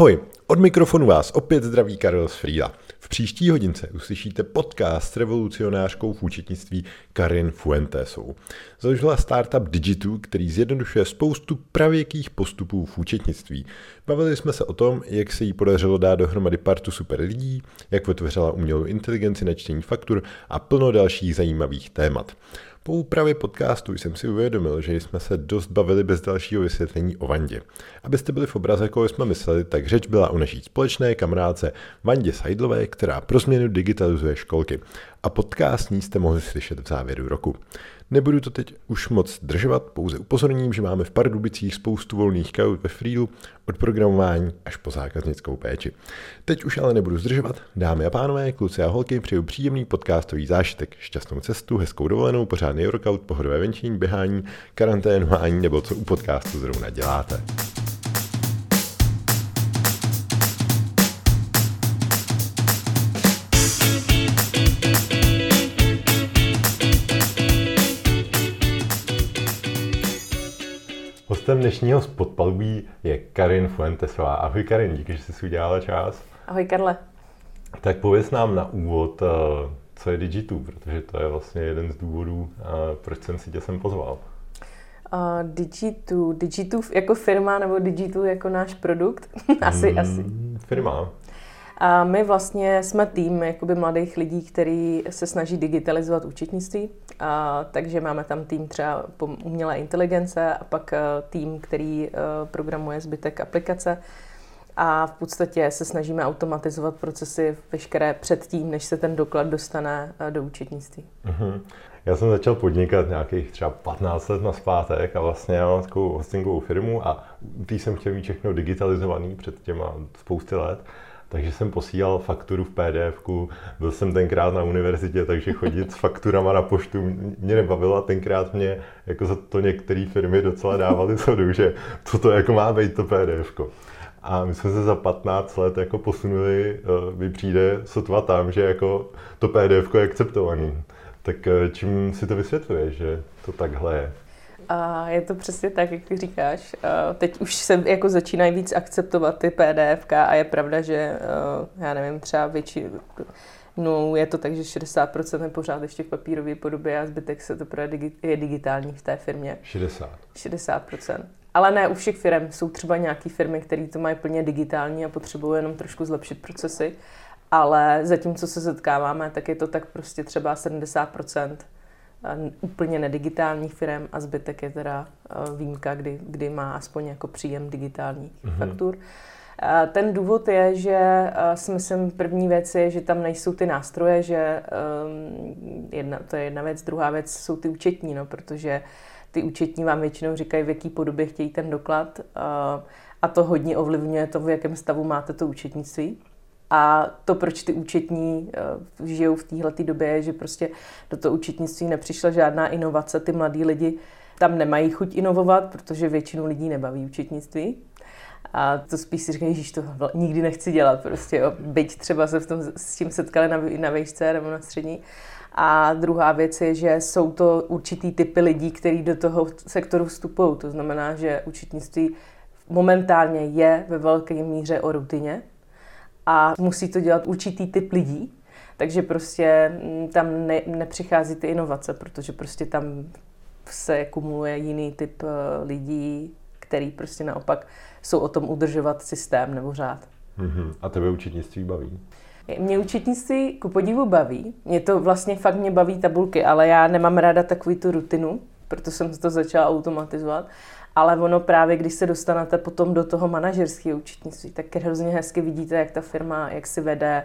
Ahoj, od mikrofonu vás opět zdraví Karel z Frýla. V příští hodince uslyšíte podcast s revolucionářkou v účetnictví Karin Fuentesou. Založila startup Digitu, který zjednodušuje spoustu pravěkých postupů v účetnictví. Bavili jsme se o tom, jak se jí podařilo dát dohromady partu super lidí, jak vytvořila umělou inteligenci na čtení faktur a plno dalších zajímavých témat. Po úpravě podcastu jsem si uvědomil, že jsme se dost bavili bez dalšího vysvětlení o Vandě. Abyste byli v obraze, jako jsme mysleli, tak řeč byla o naší společné kamarádce Vandě Seidlové, která pro změnu digitalizuje školky. A podcast ní jste mohli slyšet v závěru roku. Nebudu to teď už moc držovat, pouze upozorním, že máme v Pardubicích spoustu volných kaut ve Freelu, od programování až po zákaznickou péči. Teď už ale nebudu zdržovat. Dámy a pánové, kluci a holky, přeju příjemný podcastový zážitek, šťastnou cestu, hezkou dovolenou, pořádný workout, pohodové venčení, běhání, karanténování nebo co u podcastu zrovna děláte. Hostem dnešního spodpalubí je Karin Fuentesová. Ahoj Karin, díky, že jsi si udělala čas. Ahoj Karle. Tak pověz nám na úvod, eh, co je Digitu, protože to je vlastně jeden z důvodů, eh, proč jsem si tě sem pozval. Uh, Digitu, Digitu jako firma nebo Digitu jako náš produkt? asi, hmm, asi. Firma. A my vlastně jsme tým jakoby mladých lidí, který se snaží digitalizovat účetnictví. A, takže máme tam tým třeba umělé inteligence a pak eh, tým, který eh, programuje zbytek aplikace. A v podstatě se snažíme automatizovat procesy veškeré předtím, než se ten doklad dostane eh, do účetnictví. Uh-huh. Já jsem začal podnikat nějakých třeba 15 let na zpátek a vlastně já mám takovou hostingovou firmu a tý jsem chtěl mít všechno digitalizovaný před těma spousty let. Takže jsem posílal fakturu v pdf byl jsem tenkrát na univerzitě, takže chodit s fakturama na poštu mě nebavilo a tenkrát mě jako za to některé firmy docela dávaly sodu, že co to jako má být to pdf -ko. A my jsme se za 15 let jako posunuli, eh, mi přijde sotva tam, že jako to pdf je akceptovaný. Tak eh, čím si to vysvětluje, že to takhle je? A je to přesně tak, jak ty říkáš. Teď už se jako začínají víc akceptovat ty PDF a je pravda, že eh, já nevím, třeba větší, no je to tak, že 60% je pořád ještě v papírové podobě a zbytek se to je digitální v té firmě. 60. 60%. Ale ne u všech firm. Jsou třeba nějaké firmy, které to mají plně digitální a potřebují jenom trošku zlepšit procesy. Ale zatímco se setkáváme, tak je to tak prostě třeba 70% úplně nedigitálních firm a zbytek je teda výjimka, kdy, kdy má aspoň jako příjem digitálních mm-hmm. faktur. Ten důvod je, že si myslím, první věc je, že tam nejsou ty nástroje, že jedna, to je jedna věc, druhá věc jsou ty účetní, no, protože ty účetní vám většinou říkají, v jaký podobě chtějí ten doklad a to hodně ovlivňuje to, v jakém stavu máte to účetnictví. A to, proč ty účetní uh, žijou v téhle době, je, že prostě do toho účetnictví nepřišla žádná inovace. Ty mladí lidi tam nemají chuť inovovat, protože většinu lidí nebaví účetnictví. A to spíš si říkají, že to nikdy nechci dělat. Prostě, jo. Byť třeba se v tom, s tím setkali na, na výšce nebo na střední. A druhá věc je, že jsou to určitý typy lidí, kteří do toho sektoru vstupují. To znamená, že účetnictví momentálně je ve velké míře o rutině, a musí to dělat určitý typ lidí, takže prostě mm, tam ne, nepřichází ty inovace, protože prostě tam se kumuluje jiný typ eh, lidí, který prostě naopak jsou o tom udržovat systém nebo řád. Mm-hmm. A tebe učitnictví baví? Mě učitnictví ku podivu baví. Mě to vlastně fakt mě baví tabulky, ale já nemám ráda takový tu rutinu, proto jsem to začala automatizovat ale ono právě, když se dostanete potom do toho manažerského účetnictví, tak hrozně hezky vidíte, jak ta firma, jak si vede,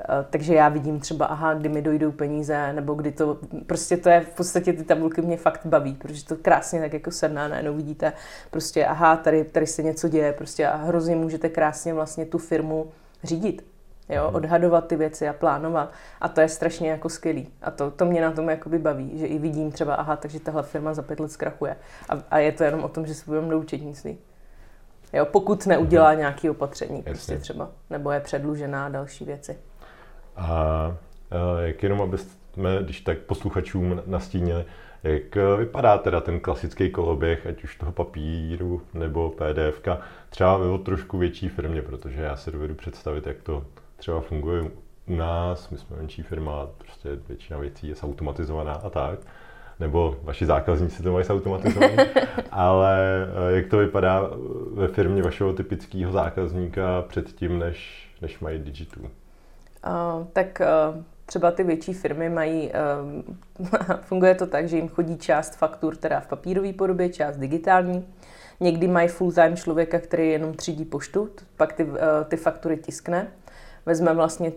eh, takže já vidím třeba, aha, kdy mi dojdou peníze, nebo kdy to, prostě to je, v podstatě ty tabulky mě fakt baví, protože to krásně tak jako sedná, najednou vidíte, prostě aha, tady, tady se něco děje, prostě a hrozně můžete krásně vlastně tu firmu řídit jo, mhm. odhadovat ty věci a plánovat. A to je strašně jako skvělý. A to, to mě na tom jakoby baví, že i vidím třeba, aha, takže tahle firma za pět let zkrachuje. A, a je to jenom o tom, že se budeme do účetnictví. Jo, pokud neudělá mhm. nějaké opatření, prostě třeba, nebo je předlužená a další věci. A, a jak jenom, aby jsme, když tak posluchačům nastínili, Jak vypadá teda ten klasický koloběh, ať už toho papíru nebo PDF, třeba ve trošku větší firmě, protože já si dovedu představit, jak to třeba funguje u nás, my jsme menší firma, prostě většina věcí je automatizovaná a tak, nebo vaši zákazníci to mají automatizované, ale eh, jak to vypadá ve firmě vašeho typického zákazníka předtím, než, než mají Digitu? Uh, tak uh, třeba ty větší firmy mají, uh, funguje to tak, že jim chodí část faktur teda v papírové podobě, část digitální. Někdy mají full-time člověka, který jenom třídí poštu, pak ty, uh, ty faktury tiskne, vezme vlastně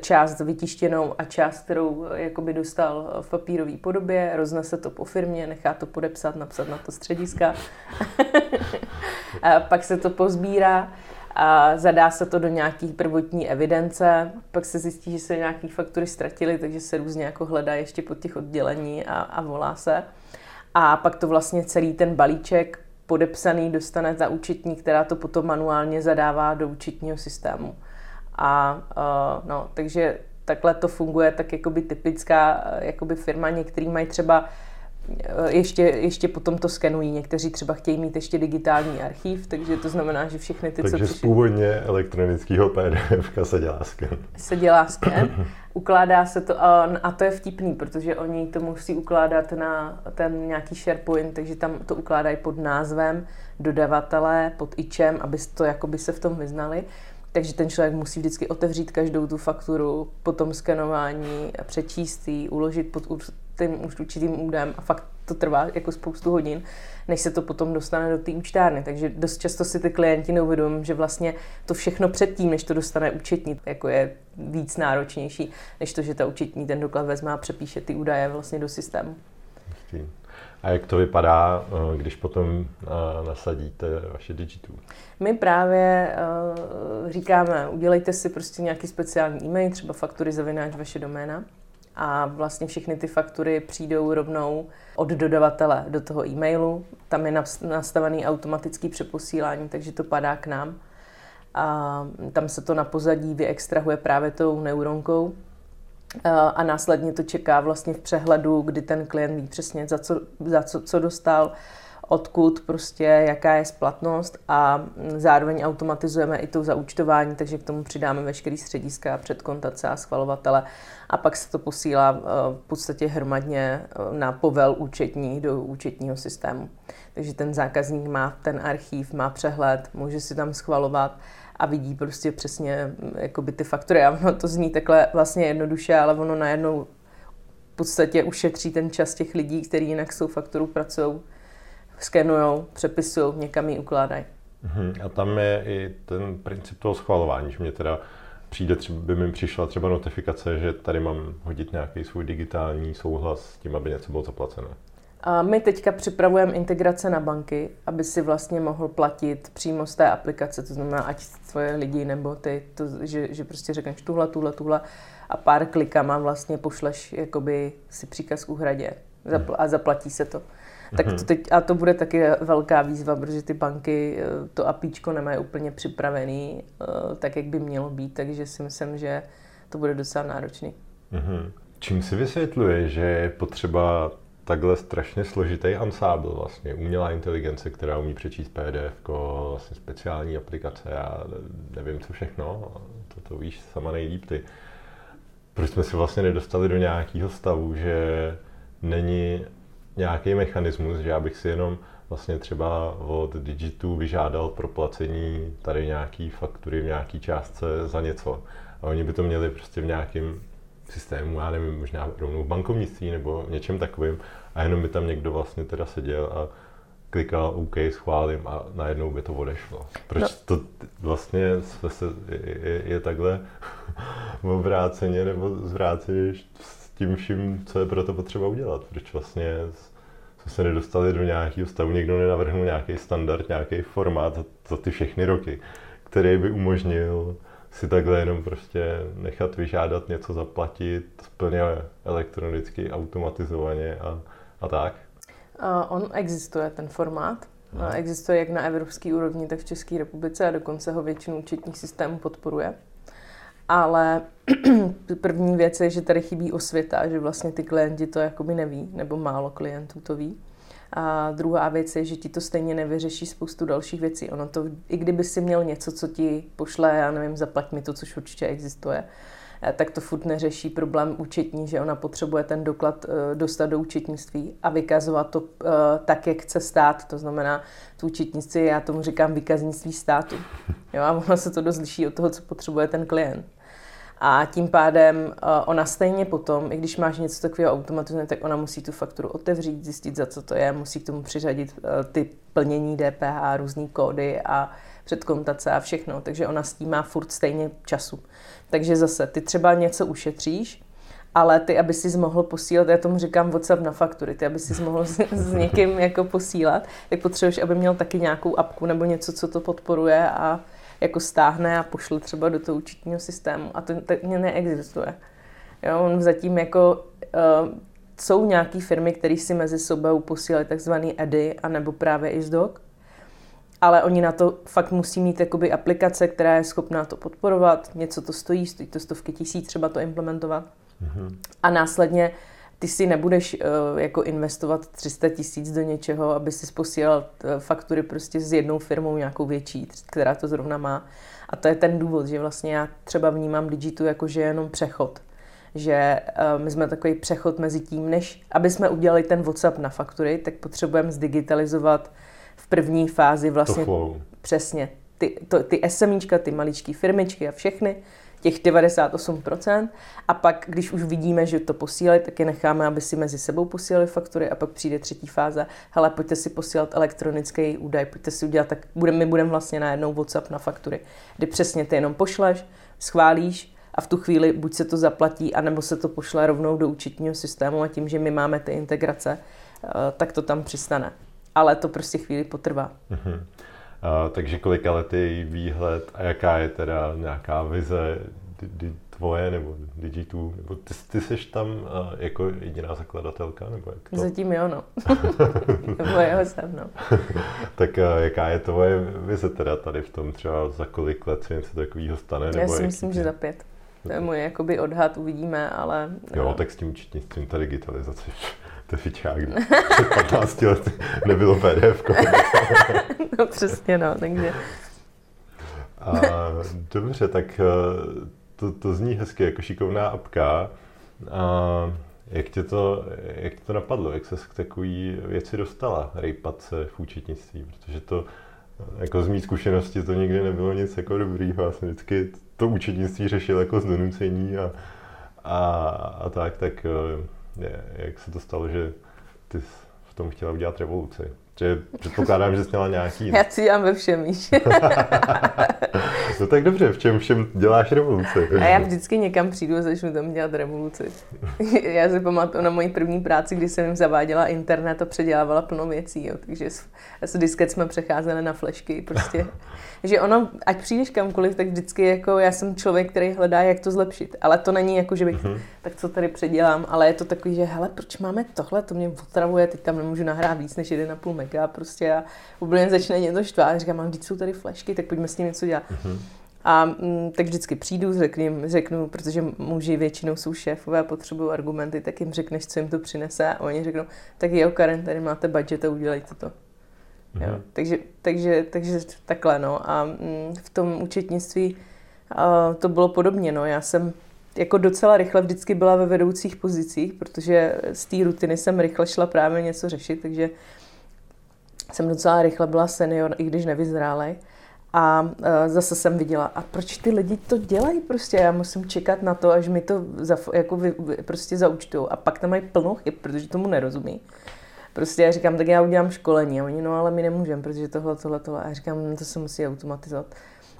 část vytištěnou a část, kterou jakoby dostal v papírové podobě, roznese to po firmě, nechá to podepsat, napsat na to střediska. a pak se to pozbírá a zadá se to do nějaký prvotní evidence, pak se zjistí, že se nějaké faktury ztratily, takže se různě jako hledá ještě po těch oddělení a, a volá se. A pak to vlastně celý ten balíček podepsaný dostane ta účetní, která to potom manuálně zadává do účetního systému. A uh, no, takže takhle to funguje, tak jakoby typická jakoby firma, některý mají třeba ještě, ještě potom to skenují. Někteří třeba chtějí mít ještě digitální archiv, takže to znamená, že všechny ty, takže co z původně elektronického PDF se dělá sken. Se dělá sken, ukládá se to a, a to je vtipný, protože oni to musí ukládat na ten nějaký SharePoint, takže tam to ukládají pod názvem dodavatele, pod ičem, aby to jakoby se v tom vyznali. Takže ten člověk musí vždycky otevřít každou tu fakturu, potom skenování, přečíst ji, uložit pod tím určitým údajem a fakt to trvá jako spoustu hodin, než se to potom dostane do té účtárny. Takže dost často si ty klienti neuvědomují, že vlastně to všechno předtím, než to dostane účetní, jako je víc náročnější, než to, že ta účetní ten doklad vezme a přepíše ty údaje vlastně do systému. A jak to vypadá, eh, když potom eh, nasadíte vaše digitu? My právě uh, říkáme, udělejte si prostě nějaký speciální e-mail, třeba faktury zavináč vaše doména a vlastně všechny ty faktury přijdou rovnou od dodavatele do toho e-mailu. Tam je nastavený automatický přeposílání, takže to padá k nám. A tam se to na pozadí vyextrahuje právě tou neuronkou a následně to čeká vlastně v přehledu, kdy ten klient ví přesně, za co, za co, co dostal, odkud prostě, jaká je splatnost a zároveň automatizujeme i to zaúčtování, takže k tomu přidáme veškerý střediska, předkontace a schvalovatele a pak se to posílá eh, v podstatě hromadně eh, na povel účetní do účetního systému. Takže ten zákazník má ten archív, má přehled, může si tam schvalovat a vidí prostě přesně mm, jakoby ty faktory. A ono to zní takhle vlastně jednoduše, ale ono najednou v podstatě ušetří ten čas těch lidí, kteří jinak s tou fakturou pracují skenují, přepisují, někam ji ukládají. Uh-huh. A tam je i ten princip toho schvalování, že mě teda přijde, třeba, by mi přišla třeba notifikace, že tady mám hodit nějaký svůj digitální souhlas s tím, aby něco bylo zaplacené. A my teďka připravujeme integrace na banky, aby si vlastně mohl platit přímo z té aplikace, to znamená, ať tvoje lidi nebo ty, to, že, že prostě řekneš tuhle, tuhle, tuhle a pár klikama vlastně pošleš jakoby si příkaz k úhradě a zaplatí se to. Tak to mhm. teď, a to bude taky velká výzva, protože ty banky eh, to APIčko nemají úplně připravený eh, tak, jak by mělo být, takže si myslím, že to bude docela náročný. Mm-hmm. Čím si vysvětluje, že je potřeba takhle strašně složitý ansábl, vlastně umělá inteligence, která umí přečíst PDF, vlastně speciální aplikace, já nevím co všechno, to, to víš sama nejlíp ty. Proč jsme se vlastně nedostali do nějakého stavu, že není nějaký mechanismus, že já bych si jenom vlastně třeba od Digitu vyžádal proplacení tady nějaký faktury v nějaký částce za něco. A oni by to měli prostě v nějakém systému, já nevím, možná rovnou v bankovnictví nebo něčem takovým a jenom by tam někdo vlastně teda seděl a klikal OK, schválím a najednou by to odešlo. Proč no. to vlastně se, je, je takhle obráceně nebo zvráceně s tím vším, co je pro to potřeba udělat? Proč vlastně jsme se nedostali do nějakého stavu, někdo nenavrhnul nějaký standard, nějaký formát za, za ty všechny roky, který by umožnil si takhle jenom prostě nechat vyžádat něco zaplatit plně elektronicky, automatizovaně a, a tak? Uh, on existuje, ten formát. Uh, existuje jak na evropské úrovni, tak v České republice a dokonce ho většinu účetních systémů podporuje. Ale první věc je, že tady chybí osvěta, že vlastně ty klienti to jakoby neví, nebo málo klientů to ví. A druhá věc je, že ti to stejně nevyřeší spoustu dalších věcí. Ono to, i kdyby si měl něco, co ti pošle, já nevím, zaplať mi to, což určitě existuje, eh, tak to furt neřeší problém účetní, že ona potřebuje ten doklad eh, dostat do účetnictví a vykazovat to eh, tak, jak chce stát. To znamená, tu účetnictví, já tomu říkám vykaznictví státu. Jo, a ono se to dost liší od toho, co potřebuje ten klient. A tím pádem uh, ona stejně potom, i když máš něco takového automatizovaného, tak ona musí tu fakturu otevřít, zjistit, za co to je, musí k tomu přiřadit uh, ty plnění DPH, různé kódy a předkontace a všechno. Takže ona s tím má furt stejně času. Takže zase, ty třeba něco ušetříš, ale ty, aby si mohl posílat, já tomu říkám WhatsApp na faktury, ty, aby si mohl s, s někým jako posílat, tak potřebuješ, aby měl taky nějakou apku nebo něco, co to podporuje a jako stáhne a pošle třeba do toho účetního systému. A to tak neexistuje. Jo, on zatím jako uh, jsou nějaké firmy, které si mezi sebou posílají takzvaný EDI anebo právě ISDOC, ale oni na to fakt musí mít jakoby aplikace, která je schopná to podporovat. Něco to stojí, stojí to stovky tisíc třeba to implementovat. Mm-hmm. A následně ty si nebudeš uh, jako investovat 300 tisíc do něčeho, aby si posílal uh, faktury prostě s jednou firmou nějakou větší, která to zrovna má. A to je ten důvod, že vlastně já třeba vnímám Digitu jako, že je jenom přechod. Že uh, my jsme takový přechod mezi tím, než aby jsme udělali ten WhatsApp na faktury, tak potřebujeme zdigitalizovat v první fázi vlastně přesně ty, to, ty SMIčka, ty maličké firmičky a všechny, těch 98%. A pak, když už vidíme, že to posílají, tak je necháme, aby si mezi sebou posílali faktury a pak přijde třetí fáze. Hele, pojďte si posílat elektronický údaj, pojďte si udělat, tak budeme, my budeme vlastně najednou WhatsApp na faktury, kdy přesně ty jenom pošleš, schválíš a v tu chvíli buď se to zaplatí, anebo se to pošle rovnou do účetního systému a tím, že my máme ty integrace, eh, tak to tam přistane. Ale to prostě chvíli potrvá. Uh-huh. Uh, takže kolika letý výhled a jaká je teda nějaká vize di, tvoje nebo Digitu? Nebo ty, ty jsi tam uh, jako jediná zakladatelka? Nebo jak to? Zatím jo, no. nebo jeho jsem, no. tak uh, jaká je tvoje vize teda tady v tom třeba za kolik let se něco takového stane? Já si myslím, že za pět. To je můj jakoby odhad, uvidíme, ale... Jo, tak s tím účetnictvím ta digitalizace to fičák. Před 15 lety nebylo PDF. no přesně, no, takže... A, dobře, tak eh, to, to zní hezky, jako šikovná apka. A jak tě to, jak tě to napadlo? Jak se k takové věci dostala, rejpat se v účetnictví? Protože to, jako z mý zkušenosti, to nikdy nebylo nic jako dobrýho. Já jsem vždycky to účetnictví řešil jako z donucení a, a, a tak, tak eh, jak se to stalo, že ty v tom chtěla udělat revoluci? Že předpokládám, že jsi měla nějaký... Já dělám ve všem. no tak dobře, v čem všem děláš revoluci? A já vždycky někam přijdu a začnu tam dělat revoluci. já si pamatuju na moji první práci, kdy jsem jim zaváděla internet a předělávala plno věcí. Jo. Takže s disket jsme přecházeli na flešky. Prostě že ono, ať přijdeš kamkoliv, tak vždycky jako já jsem člověk, který hledá, jak to zlepšit. Ale to není jako, že bych, mm-hmm. tak co tady předělám, ale je to takový, že hele, proč máme tohle, to mě otravuje, teď tam nemůžu nahrát víc než 1,5 mega prostě a úplně začne něco štvát. Říkám, mám, jsou tady flešky, tak pojďme s tím něco dělat. Mm-hmm. A mm, tak vždycky přijdu, řeknu, řeknu, protože muži většinou jsou šéfové a potřebují argumenty, tak jim řekneš, co jim to přinese a oni řeknou, tak jo, Karen, tady máte budget a udělejte to. Jo. Mhm. Takže, takže, takže takhle, no. A mm, v tom účetnictví a to bylo podobně, no. Já jsem jako docela rychle vždycky byla ve vedoucích pozicích, protože z té rutiny jsem rychle šla právě něco řešit, takže jsem docela rychle byla senior, i když nevyzrálej. A zase jsem viděla, a proč ty lidi to dělají prostě? Já musím čekat na to, až mi to za, jako vy, prostě zaučtou. A pak tam mají plnou chyb, protože tomu nerozumí. Prostě já říkám, tak já udělám školení. A oni, no ale my nemůžeme, protože tohle, tohle, tohle. A já říkám, no, to se musí automatizovat.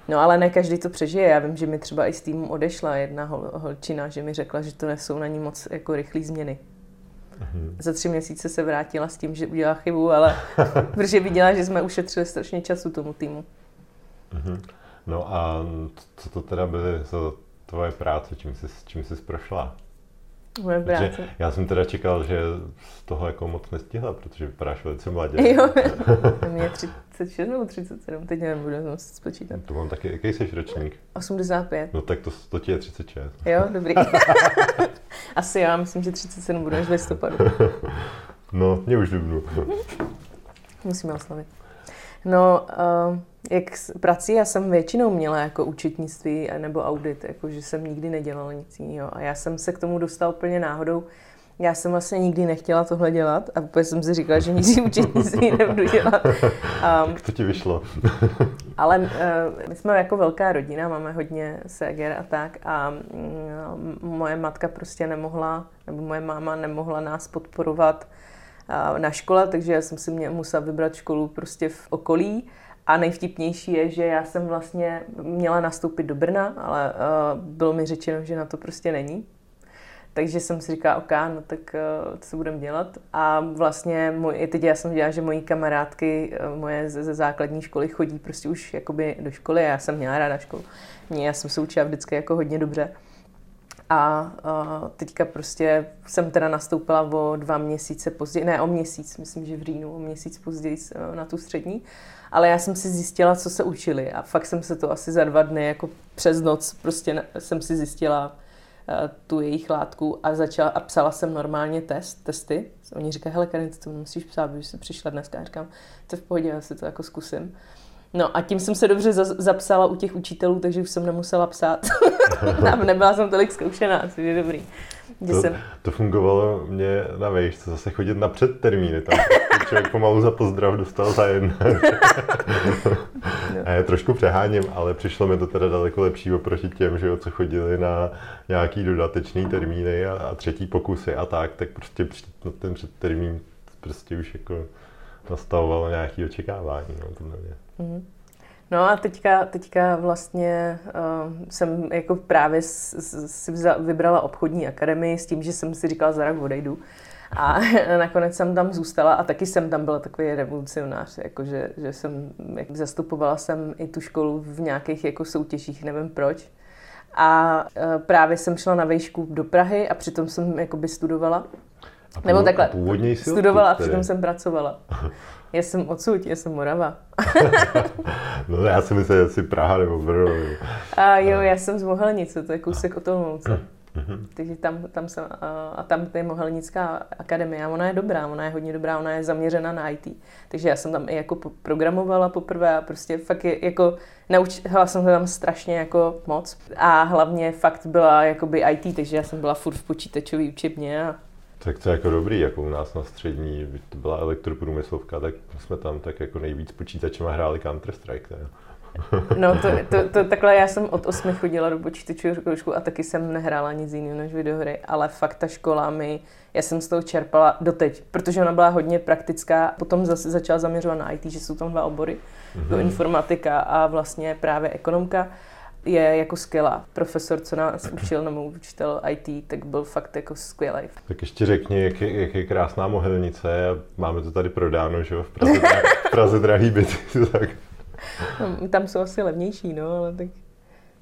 No ale ne každý to přežije. Já vím, že mi třeba i s týmu odešla jedna hol, holčina, že mi řekla, že to nesou na ní moc jako rychlé změny. Mm-hmm. Za tři měsíce se vrátila s tím, že udělala chybu, ale protože viděla, že jsme ušetřili strašně času tomu týmu. Mm-hmm. No a co to teda byly za tvoje práce, čím jsi, čím jsi prošla? Moje práce. Protože já jsem teda čekal, že z toho jako moc nestihla, protože vypadáš velice mladě. Jo, mě 36 nebo 37, teď nevím, budu muset spočítat. To mám taky, jaký jsi ročník? 85. No tak to, to ti je 36. Jo, dobrý. Asi já myslím, že 37 bude až v listopadu. No, mě už dubnu. Musíme oslavit. No, uh, jak s prací já jsem většinou měla jako účetnictví nebo audit, jako že jsem nikdy nedělala nic jiného. A já jsem se k tomu dostala úplně náhodou. Já jsem vlastně nikdy nechtěla tohle dělat a úplně jsem si říkala, že nikdy účetnictví nebudu dělat. Um, to ti vyšlo? ale uh, my jsme jako velká rodina, máme hodně séger a tak a um, moje matka prostě nemohla, nebo moje máma nemohla nás podporovat na škole, takže já jsem si mě musela vybrat školu prostě v okolí. A nejvtipnější je, že já jsem vlastně měla nastoupit do Brna, ale uh, bylo mi řečeno, že na to prostě není. Takže jsem si říkala, OK, no tak uh, co budeme dělat. A vlastně můj, teď já jsem dělala, že moji kamarádky uh, moje ze, ze základní školy chodí prostě už jakoby do školy a já jsem měla ráda školu. Já jsem se učila vždycky jako hodně dobře. A uh, teďka prostě jsem teda nastoupila o dva měsíce později, ne o měsíc, myslím, že v říjnu, o měsíc později na tu střední. Ale já jsem si zjistila, co se učili a fakt jsem se to asi za dva dny, jako přes noc, prostě jsem si zjistila uh, tu jejich látku a začala a psala jsem normálně test, testy. Oni říkají, hele Karin, ty to musíš psát, když jsi přišla dneska. Já říkám, to v pohodě, já si to jako zkusím. No a tím jsem se dobře zapsala u těch učitelů, takže už jsem nemusela psát. Nebyla jsem tolik zkoušená, což je dobrý. To, jsem... to fungovalo mě na vejšce, zase chodit na předtermíny. Tam člověk pomalu za pozdrav dostal za jedno. a já trošku přeháním, ale přišlo mi to teda daleko lepší oproti těm, že jo, co chodili na nějaký dodatečný termíny a, a třetí pokusy a tak, tak prostě no, ten předtermín prostě už jako nastavovalo nějaké očekávání. No, podle mě. Mm-hmm. No a teďka, teďka vlastně uh, jsem jako právě si vybrala obchodní akademii s tím, že jsem si říkala, za rok odejdu. A nakonec jsem tam zůstala a taky jsem tam byla takový revolucionář, jakože, že jsem, jak zastupovala jsem i tu školu v nějakých jako soutěžích, nevím proč. A uh, právě jsem šla na vejšku do Prahy a přitom jsem jakoby studovala. A Nebo takhle, původně studovala a přitom jsem pracovala. Já jsem odsud, já jsem Morava. no já si myslím, že jsi Praha nebo Brno. A jo, já jsem z Mohelnice, to je kousek od Olomouce. Mhm. Takže tam, tam jsem, a tam je Mohelnická akademie ona je dobrá, ona je hodně dobrá, ona je zaměřena na IT. Takže já jsem tam i jako programovala poprvé a prostě fakt je, jako naučila jsem se tam strašně jako moc. A hlavně fakt byla jakoby IT, takže já jsem byla furt v počítačové učebně a tak to je jako dobrý, jako u nás na střední, to byla elektroprůmyslovka, tak jsme tam tak jako nejvíc počítačem hráli Counter-Strike. Ne? No to, to, to, takhle já jsem od osmi chodila do počítačové školu a taky jsem nehrála nic jiného než videohry, ale fakt ta škola mi, já jsem z toho čerpala doteď, protože ona byla hodně praktická, potom zase začala zaměřovat na IT, že jsou tam dva obory, mm-hmm. informatika a vlastně právě ekonomka je jako skvělá. Profesor, co nás učil, nebo učitel IT, tak byl fakt jako skvělý. Tak ještě řekni, jak je, jak je krásná mohelnice. Máme to tady prodáno, že jo, v Praze, v Praze drahý byty. tak. No, tam jsou asi levnější, no, ale tak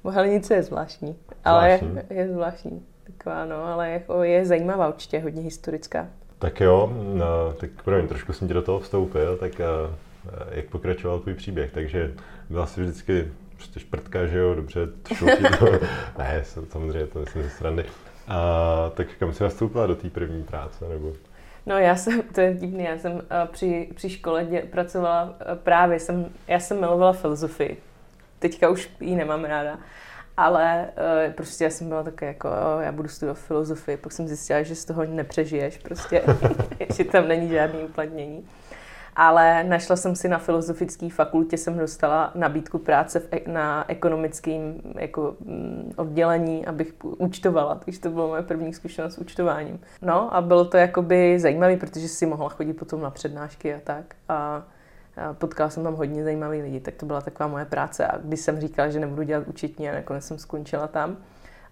mohelnice je zvláštní. Ale zvláštní. Je, je zvláštní. Taková, no, ale jako je zajímavá určitě, hodně historická. Tak jo, no, tak promiň, trošku jsem ti do toho vstoupil, tak uh, jak pokračoval tvůj příběh, takže byla si vždycky prostě šprtka, že jo, dobře, to. ne, samozřejmě to myslím ze srandy. A tak kam jsi nastoupila do té první práce, nebo? No já jsem, to je divný, já jsem uh, při, při škole dě, pracovala uh, právě, jsem, já jsem milovala filozofii. Teďka už ji nemám ráda. Ale uh, prostě já jsem byla také jako, oh, já budu studovat filozofii, pak jsem zjistila, že z toho nepřežiješ prostě, že tam není žádný uplatnění ale našla jsem si na filozofické fakultě, jsem dostala nabídku práce v, e- na ekonomickém jako, mm, oddělení, abych účtovala, takže to bylo moje první zkušenost s účtováním. No a bylo to jakoby zajímavé, protože si mohla chodit potom na přednášky a tak. A potkala jsem tam hodně zajímavých lidí, tak to byla taková moje práce. A když jsem říkala, že nebudu dělat účetní, a nakonec jsem skončila tam.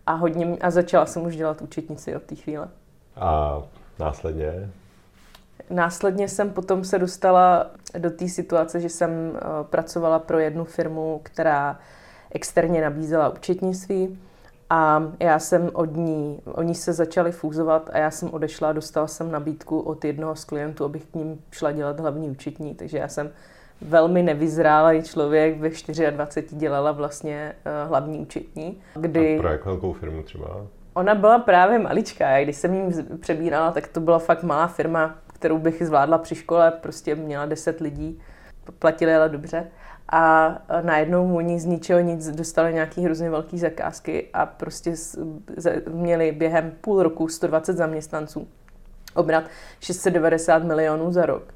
A, hodně, a začala jsem už dělat účetnici od té chvíle. A následně Následně jsem potom se dostala do té situace, že jsem eh, pracovala pro jednu firmu, která externě nabízela účetnictví A já jsem od ní, oni se začali fúzovat a já jsem odešla a dostala jsem nabídku od jednoho z klientů, abych k ním šla dělat hlavní účetní. Takže já jsem velmi nevyzrálý člověk, ve 24 dělala vlastně uh, hlavní účetní. Kdy... A pro jak velkou firmu třeba? Ona byla právě maličká. Když jsem jí přebírala, tak to byla fakt malá firma, kterou bych zvládla při škole. Prostě měla 10 lidí, platili ale dobře. A najednou oni z ničeho nic dostali nějaký hrozně velký zakázky a prostě měli během půl roku 120 zaměstnancnců. Obrat 690 milionů za rok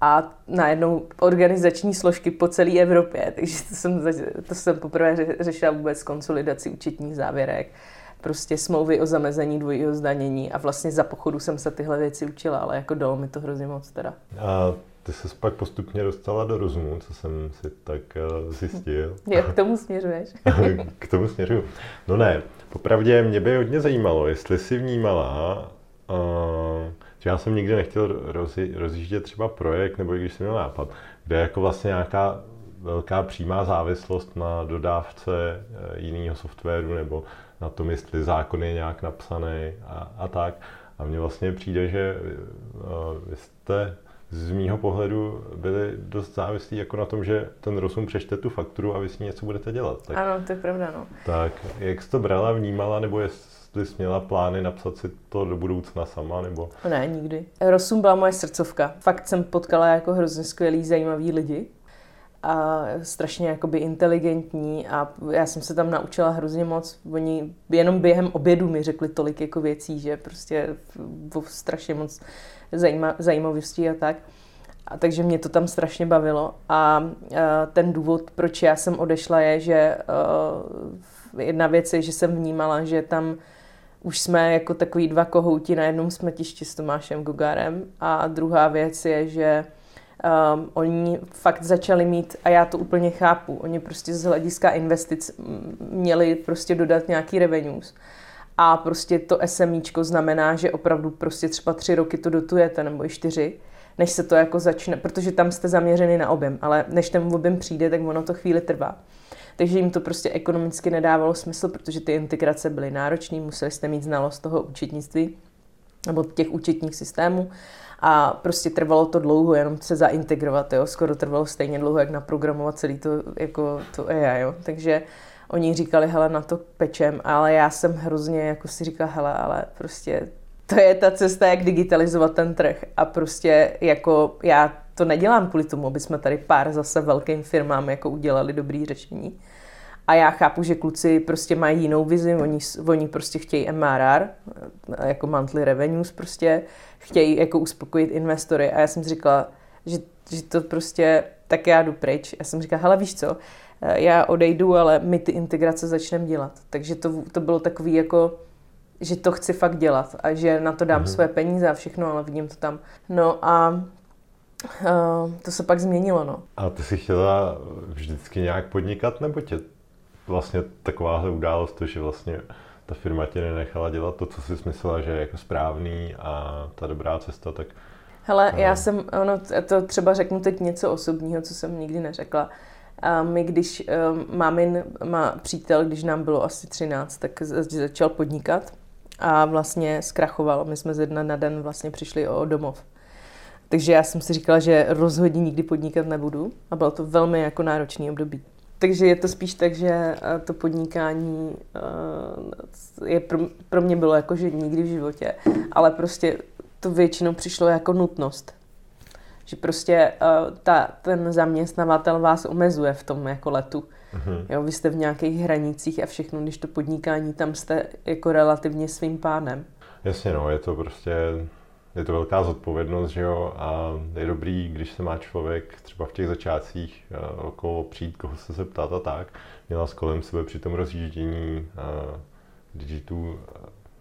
a najednou organizační složky po celé Evropě. Takže to jsem, to jsem poprvé řešila vůbec konsolidaci účetních závěrek, prostě smlouvy o zamezení dvojího zdanění a vlastně za pochodu jsem se tyhle věci učila, ale jako dalo mi to hrozně moc teda. A ty se pak postupně dostala do rozumu, co jsem si tak uh, zjistil. Jak k tomu směřuješ? k tomu směřuju. No ne, popravdě mě by hodně zajímalo, jestli si vnímala, uh, že já jsem nikdy nechtěl rozjíždět třeba projekt, nebo i když jsem měl nápad, kde je jako vlastně nějaká velká přímá závislost na dodávce eh, jiného softwaru nebo na tom, jestli zákon je nějak napsaný a, a tak. A mně vlastně přijde, že uh, vy jste z mýho pohledu byli dost závislí jako na tom, že ten rozum přečte tu fakturu a vy s ní něco budete dělat. Tak, ano, to je pravda, no. Tak, jak jsi to brala, vnímala, nebo jestli jsi měla plány napsat si to do budoucna sama, nebo? Ne, nikdy. Rosum byla moje srdcovka. Fakt jsem potkala jako hrozně skvělý, zajímavý lidi a strašně jakoby inteligentní a já jsem se tam naučila hrozně moc. Oni jenom během obědu mi řekli tolik jako věcí, že prostě strašně moc zajíma, zajímavostí a tak. A takže mě to tam strašně bavilo. A, ten důvod, proč já jsem odešla, je, že uh, jedna věc je, že jsem vnímala, že tam už jsme jako takový dva kohouti na jednom smetišti s Tomášem Gugárem. A druhá věc je, že um, oni fakt začali mít, a já to úplně chápu, oni prostě z hlediska investic měli prostě dodat nějaký revenues. A prostě to SMIčko znamená, že opravdu prostě třeba tři roky to dotujete, nebo i čtyři, než se to jako začne, protože tam jste zaměřený na objem, ale než ten objem přijde, tak ono to chvíli trvá. Takže jim to prostě ekonomicky nedávalo smysl, protože ty integrace byly náročné, museli jste mít znalost toho účetnictví nebo těch účetních systémů a prostě trvalo to dlouho, jenom se zaintegrovat, jo. skoro trvalo stejně dlouho, jak naprogramovat celý to, jako to AI, jo. takže oni říkali, hele, na to pečem, ale já jsem hrozně, jako si říkala, hele, ale prostě to je ta cesta, jak digitalizovat ten trh a prostě jako já to nedělám kvůli tomu, aby jsme tady pár zase velkým firmám jako udělali dobrý řešení. A já chápu, že kluci prostě mají jinou vizi, oni, oni prostě chtějí MRR, jako monthly revenues prostě, chtějí jako uspokojit investory a já jsem si říkala, že, že to prostě, tak já jdu pryč. Já jsem říkala, hele víš co, já odejdu, ale my ty integrace začneme dělat. Takže to, to bylo takový jako, že to chci fakt dělat a že na to dám mm-hmm. své peníze a všechno, ale vidím to tam. No a uh, to se pak změnilo, no. A ty jsi chtěla vždycky nějak podnikat, nebo tě vlastně takováhle událost, to, že vlastně ta firma tě nenechala dělat to, co jsi myslela, že je jako správný a ta dobrá cesta, tak... Hele, já jsem, ono, to třeba řeknu teď něco osobního, co jsem nikdy neřekla. A my, když um, mámin, má přítel, když nám bylo asi 13, tak začal podnikat a vlastně zkrachoval. My jsme ze dne na den vlastně přišli o domov. Takže já jsem si říkala, že rozhodně nikdy podnikat nebudu a bylo to velmi jako náročný období. Takže je to spíš tak, že eh, to podnikání eh, je pro, pro mě bylo jako, že nikdy v životě, ale prostě to většinou přišlo jako nutnost. Že prostě uh, ta, ten zaměstnavatel vás omezuje v tom jako letu. Mm-hmm. Jo, vy jste v nějakých hranicích a všechno, když to podnikání, tam jste jako relativně svým pánem. Jasně, no, je to prostě je to velká zodpovědnost, že jo, a je dobrý, když se má člověk třeba v těch začátcích uh, okolo přijít, koho se zeptat a tak, měla s kolem sebe při tom rozjíždění uh, digitů uh,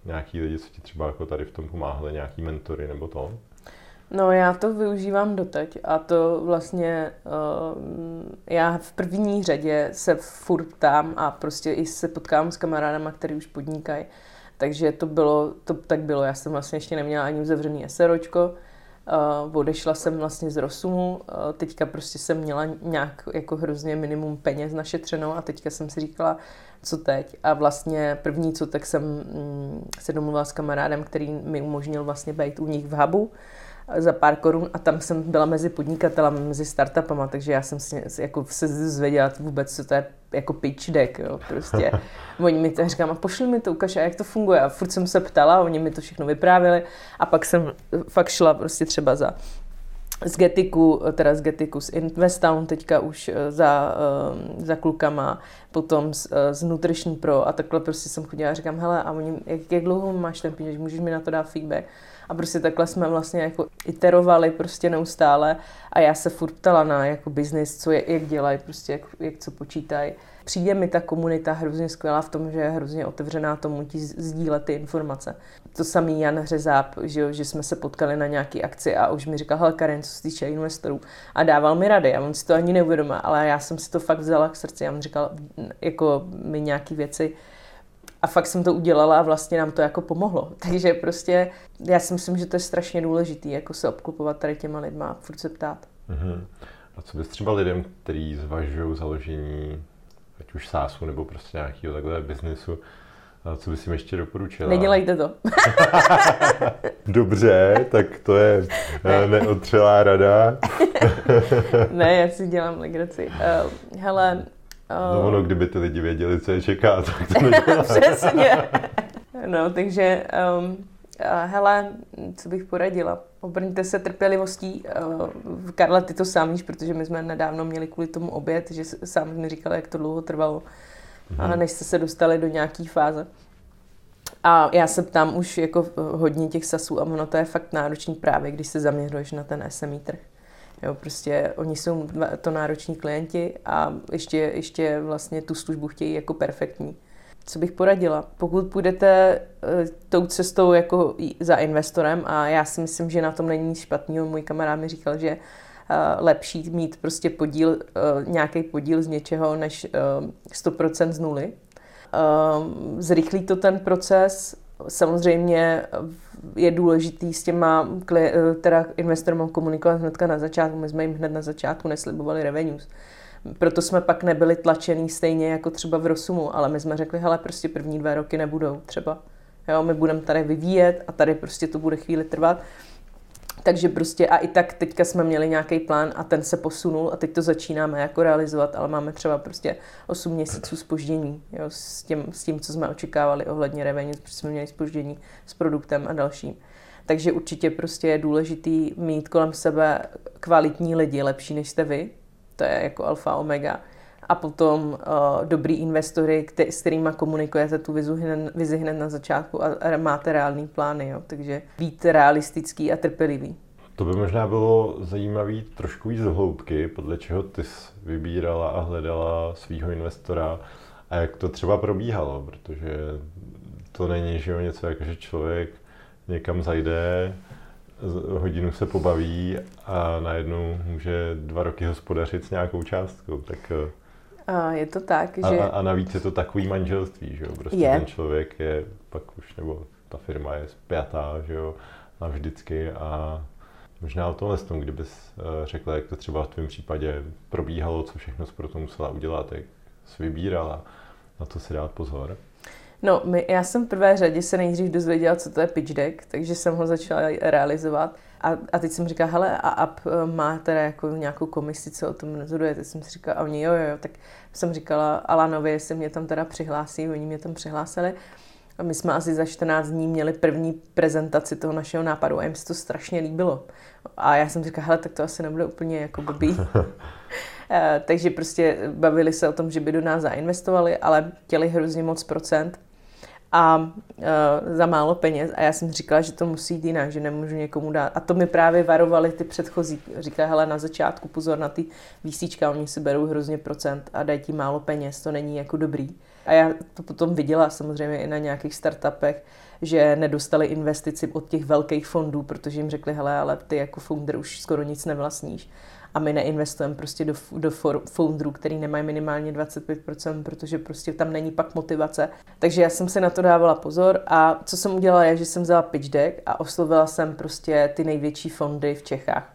nějaký lidi, co ti třeba jako tady v tom pomáhali, nějaký mentory nebo to? No já to využívám doteď a to vlastně uh, já v první řadě se furt ptám a prostě i se potkám s kamarádama, který už podnikají. Takže to bylo, to tak bylo. Já jsem vlastně ještě neměla ani uzavřený SROčko Uh, odešla jsem vlastně z Rosumu, uh, teďka prostě jsem měla nějak jako hrozně minimum peněz našetřenou a teďka jsem si říkala, co teď. A vlastně první co, tak jsem mm, se domluvila s kamarádem, který mi umožnil vlastně být u nich v hubu za pár korun a tam jsem byla mezi podnikatelami, mezi startupama, takže já jsem si jako se zvěděla vůbec, co to je jako pitch deck, jo, prostě. Oni mi to říkám, a pošli mi to, ukaž, jak to funguje. A furt jsem se ptala, oni mi to všechno vyprávěli a pak jsem fakt šla prostě třeba za z Getiku, teda z Getiku, z Investown teďka už eh, za, eh, za klukama, potom z, eh, z Nutrition Pro a takhle prostě jsem chodila a říkám, hele, a oni, jak, jak dlouho máš ten píč, můžeš mi na to dát feedback? A prostě takhle jsme vlastně jako iterovali prostě neustále a já se furt ptala na jako business, co je, jak dělají, prostě jak, jak co počítají. Přijde mi ta komunita hrozně skvělá v tom, že je hrozně otevřená tomu ti sdílet ty informace. To samý Jan Hřezáp, že, že jsme se potkali na nějaký akci a už mi říkal, hele Karen, co se týče investorů a dával mi rady a on si to ani neuvědomil, ale já jsem si to fakt vzala k srdci. Já mu říkal, jako mi nějaký věci, a fakt jsem to udělala a vlastně nám to jako pomohlo. Takže prostě já si myslím, že to je strašně důležité, jako se obklopovat tady těma lidma a furt se ptát. Uh-huh. A co bys třeba lidem, kteří zvažují založení ať už sásu nebo prostě nějakého takhle biznesu, co bys jim ještě doporučila? Nedělejte to. Dobře, tak to je ne. neotřelá rada. ne, já si dělám legraci. Uh, hele, No ono, kdyby ty lidi věděli, co je čeká, tak to nedělá. Přesně. No, takže um, hele, co bych poradila? Obrňte se trpělivostí. Uh, Karla, ty to sám víš, protože my jsme nedávno měli kvůli tomu oběd, že sám mi říkal, jak to dlouho trvalo, mm-hmm. než jste se dostali do nějaké fáze. A já se ptám už jako hodně těch sasů a ono to je fakt náročný právě, když se zaměřuješ na ten SME trh. Jo, prostě oni jsou to nároční klienti a ještě, ještě vlastně tu službu chtějí jako perfektní. Co bych poradila? Pokud půjdete uh, tou cestou jako za investorem a já si myslím, že na tom není špatný, můj kamarád mi říkal, že uh, lepší mít prostě podíl, uh, nějaký podíl z něčeho, než uh, 100% z nuly. Zrychlí to ten proces, samozřejmě je důležitý s těma teda investorem komunikovat hnedka na začátku. My jsme jim hned na začátku neslibovali revenues. Proto jsme pak nebyli tlačený stejně jako třeba v Rosumu, ale my jsme řekli, hele, prostě první dva roky nebudou třeba. Jo, my budeme tady vyvíjet a tady prostě to bude chvíli trvat takže prostě a i tak teďka jsme měli nějaký plán a ten se posunul a teď to začínáme jako realizovat, ale máme třeba prostě 8 měsíců spoždění jo, s, tím, s tím, co jsme očekávali ohledně revenue, protože jsme měli spoždění s produktem a dalším. Takže určitě prostě je důležitý mít kolem sebe kvalitní lidi, lepší než jste vy. To je jako alfa omega a potom uh, dobrý investory, který, s kterými komunikujete tu vizu hned, vizi hned na začátku a, a máte reální plány, jo? takže být realistický a trpělivý. To by možná bylo zajímavé trošku víc z hloubky, podle čeho ty jsi vybírala a hledala svého investora a jak to třeba probíhalo, protože to není že jo, něco jako, že člověk někam zajde, hodinu se pobaví a najednou může dva roky hospodařit s nějakou částkou. Tak eh, a je to tak, že... A, a navíc je to takový manželství, že jo? Prostě je. ten člověk je pak už, nebo ta firma je spjatá, že jo, navždycky a možná o tomhle tom, kdybys eh, řekla, jak to třeba v tvém případě probíhalo, co všechno jsi pro to musela udělat, jak jsi vybírala, na to si dát pozor. No, my, já jsem v prvé řadě se nejdřív dozvěděla, co to je pitch deck, takže jsem ho začala realizovat. A, a teď jsem říkala, hele, a app eh, má teda jako nějakou komisi, co o tom rozhoduje. Teď jsem si říkala, a oni jo, jo, tak jsem říkala Alanovi, jestli mě tam teda přihlásí, oni mě tam přihlásili. A my jsme asi za 14 dní měli první prezentaci toho našeho nápadu a jim se to strašně líbilo. A já jsem říkala, hele, tak to asi nebude úplně jako blbý. Eh, takže prostě bavili se o tom, že by do nás zainvestovali, ale chtěli hrozně moc procent a uh, za málo peněz a já jsem říkala, že to musí jít jinak, že nemůžu někomu dát. A to mi právě varovali ty předchozí. Říká, hele, na začátku pozor na ty výsíčka, oni si berou hrozně procent a dají ti málo peněz, to není jako dobrý. A já to potom viděla samozřejmě i na nějakých startupech, že nedostali investici od těch velkých fondů, protože jim řekli, hele, ale ty jako founder už skoro nic nevlastníš. A my neinvestujeme prostě do, do founderů, který nemají minimálně 25%, protože prostě tam není pak motivace. Takže já jsem si na to dávala pozor a co jsem udělala je, že jsem vzala pitch deck a oslovila jsem prostě ty největší fondy v Čechách.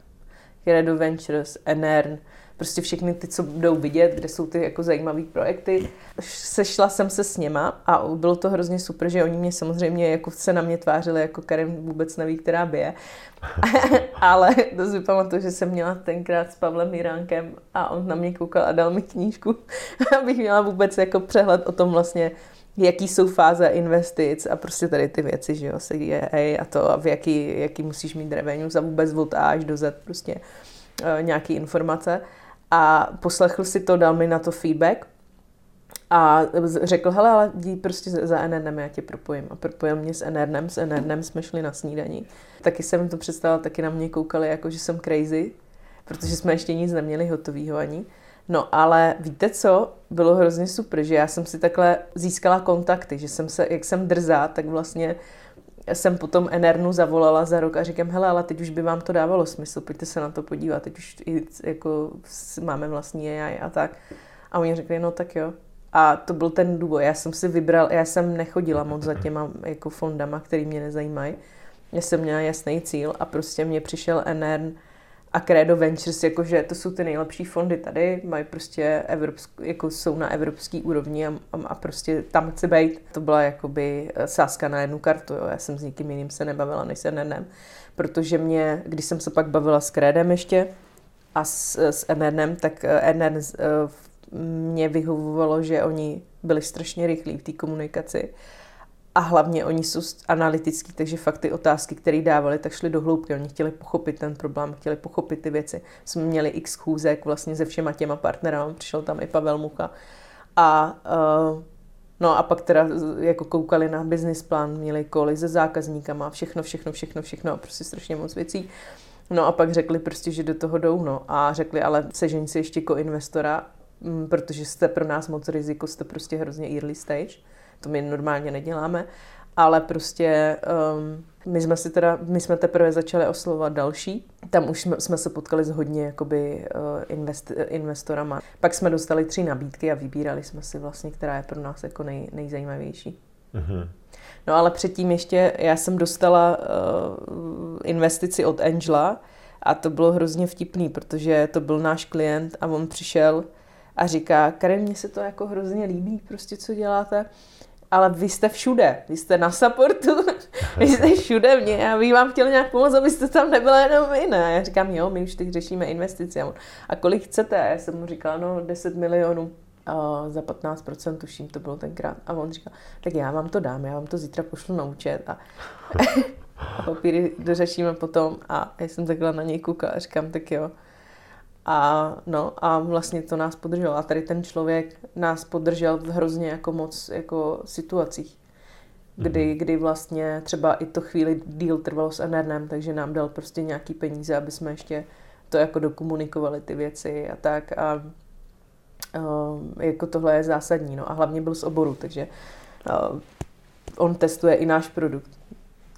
Credo Ventures, Enern, prostě všechny ty, co jdou vidět, kde jsou ty jako zajímavé projekty. Sešla jsem se s něma a bylo to hrozně super, že oni mě samozřejmě jako se na mě tvářili, jako Karim vůbec neví, která by je. Ale to si pamatuju, že jsem měla tenkrát s Pavlem Jiránkem a on na mě koukal a dal mi knížku, abych měla vůbec jako přehled o tom vlastně, jaký jsou fáze investic a prostě tady ty věci, že jo, CDA a to a v jaký, jaký musíš mít revenue za vůbec od A až do Z prostě uh, nějaký informace a poslechl si to, dal mi na to feedback a řekl, hele, ale jdi prostě za NRNem, já tě propojím. A propojil mě s NRNem, s NRNem jsme šli na snídaní. Taky jsem to představila, taky na mě koukali, jako že jsem crazy, protože jsme ještě nic neměli hotovýho ani. No ale víte co, bylo hrozně super, že já jsem si takhle získala kontakty, že jsem se, jak jsem drzá, tak vlastně jsem potom Enernu zavolala za rok a říkám, hele, ale teď už by vám to dávalo smysl, pojďte se na to podívat, teď už i, jako máme vlastní AI a tak. A oni řekli, no tak jo. A to byl ten důvod. Já jsem si vybral, já jsem nechodila moc za těma jako fondama, který mě nezajímají. Já jsem měla jasný cíl a prostě mě přišel Enern, a Credo Ventures, jakože to jsou ty nejlepší fondy tady, mají prostě evropsk, jako jsou na evropský úrovni a, a, prostě tam chci být. To byla jakoby eh, sázka na jednu kartu, jo. já jsem s nikým jiným se nebavila než s NNM, protože mě, když jsem se pak bavila s Credem ještě a s, s NNM, tak eh, NN eh, mě vyhovovalo, že oni byli strašně rychlí v té komunikaci a hlavně oni jsou analytický, takže fakt ty otázky, které dávali, tak šly do hloubky. Oni chtěli pochopit ten problém, chtěli pochopit ty věci. Jsme měli x chůzek vlastně se všema těma partnerami, přišel tam i Pavel Mucha. A uh, No a pak teda jako koukali na business plán, měli koly se zákazníkama, všechno, všechno, všechno, všechno, prostě strašně moc věcí. No a pak řekli prostě, že do toho jdou, no. A řekli, ale sežeň si ještě jako investora, mm, protože jste pro nás moc riziko, jste prostě hrozně early stage to my normálně neděláme, ale prostě um, my jsme si teda, my jsme teprve začali oslovovat další, tam už jsme, jsme se potkali s hodně jakoby uh, invest, investorama. Pak jsme dostali tři nabídky a vybírali jsme si vlastně, která je pro nás jako nej, nejzajímavější. Mm-hmm. No ale předtím ještě já jsem dostala uh, investici od Angela a to bylo hrozně vtipný, protože to byl náš klient a on přišel a říká, Karin, mně se to jako hrozně líbí, prostě co děláte ale vy jste všude, vy jste na supportu, vy jste všude mě a vy vám chtěl nějak pomoct, abyste tam nebyla jenom vy, ne? Já říkám, jo, my už teď řešíme investice. A kolik chcete? Já jsem mu říkala, no 10 milionů za 15% tuším, to bylo tenkrát. A on říkal, tak já vám to dám, já vám to zítra pošlu na účet a, a papíry dořešíme potom. A já jsem takhle na něj koukala a říkám, tak jo. A, no, a vlastně to nás podrželo. A tady ten člověk nás podržel v hrozně jako moc jako situacích, kdy, mm. kdy vlastně třeba i to chvíli díl trvalo s NRNem, takže nám dal prostě nějaký peníze, aby jsme ještě to jako dokomunikovali ty věci a tak. A uh, jako tohle je zásadní. No. A hlavně byl z oboru, takže uh, on testuje i náš produkt.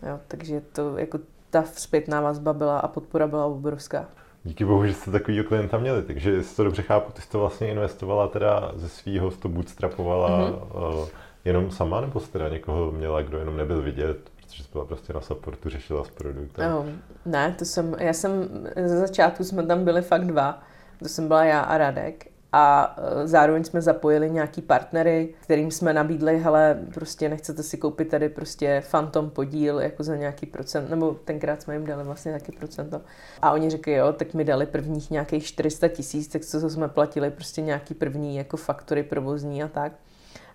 Jo, takže to jako ta zpětná vazba byla a podpora byla obrovská. Díky bohu, že jste takový klienta měli, takže jestli to dobře chápu, ty jsi to vlastně investovala teda ze svého, to bootstrapovala mm-hmm. uh, jenom sama, nebo jsi teda někoho měla, kdo jenom nebyl vidět, protože jsi byla prostě na supportu, řešila s produktem? No, ne, to jsem, já jsem, ze začátku jsme tam byli fakt dva, to jsem byla já a Radek a e, zároveň jsme zapojili nějaký partnery, kterým jsme nabídli, hele, prostě nechcete si koupit tady prostě fantom podíl jako za nějaký procent, nebo tenkrát jsme jim dali vlastně taky procento. A oni řekli, jo, tak mi dali prvních nějakých 400 tisíc, tak co jsme platili prostě nějaký první jako faktory provozní a tak.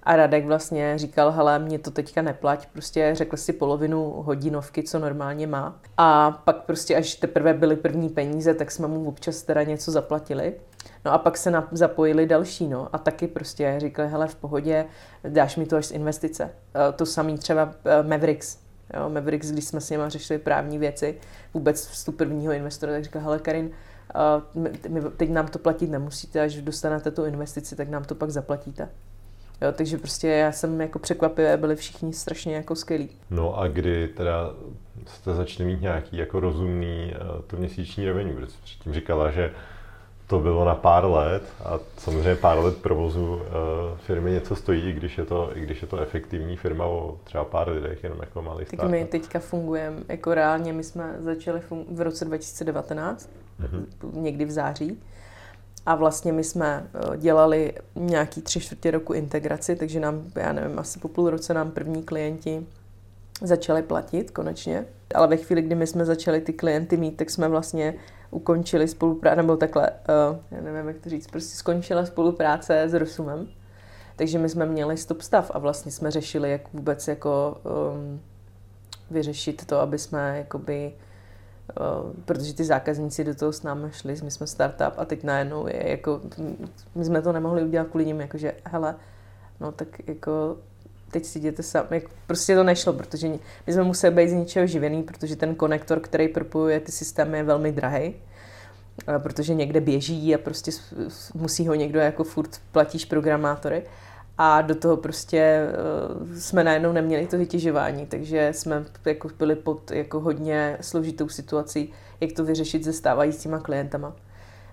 A Radek vlastně říkal, hele, mě to teďka neplať, prostě řekl si polovinu hodinovky, co normálně má. A pak prostě až teprve byly první peníze, tak jsme mu občas teda něco zaplatili. No a pak se na, zapojili další, no, a taky prostě říkali, hele, v pohodě, dáš mi to až z investice. E, to samý třeba e, Mavericks, jo, Mavericks, když jsme s něma řešili právní věci, vůbec vstup prvního investora, tak říkal, hele, Karin, e, my, teď nám to platit nemusíte, až dostanete tu investici, tak nám to pak zaplatíte. Jo, takže prostě já jsem jako překvapivé, byli všichni strašně jako skvělí. No a kdy teda jste začali mít nějaký jako rozumný to měsíční revenue, protože předtím říkala, že to bylo na pár let a samozřejmě pár let provozu uh, firmy něco stojí, i když je to, i když je to efektivní firma o třeba pár lidech, jenom jako malý Tak my teďka fungujeme, jako reálně my jsme začali fun- v roce 2019, mm-hmm. někdy v září. A vlastně my jsme eh, dělali nějaký tři čtvrtě roku integraci, takže nám, já nevím, asi po půl roce nám první klienti začali platit konečně. Ale ve chvíli, kdy my jsme začali ty klienty mít, tak jsme vlastně ukončili spolupráci, nebo takhle, uh, já nevím, jak to říct, prostě skončila spolupráce s Rosumem. Takže my jsme měli stop stav a vlastně jsme řešili, jak vůbec jako um, vyřešit to, aby jsme jakoby Uh, protože ty zákazníci do toho s námi šli, my jsme startup a teď najednou je jako, my jsme to nemohli udělat kvůli ním, jakože hele, no tak jako teď si jděte sami, jako prostě to nešlo, protože my jsme museli být z ničeho živený, protože ten konektor, který propojuje ty systémy, je velmi drahý, protože někde běží a prostě musí ho někdo jako furt platíš programátory. A do toho prostě eh, jsme najednou neměli to vytěžování, takže jsme jako byli pod jako hodně složitou situací, jak to vyřešit se stávajícíma klientama.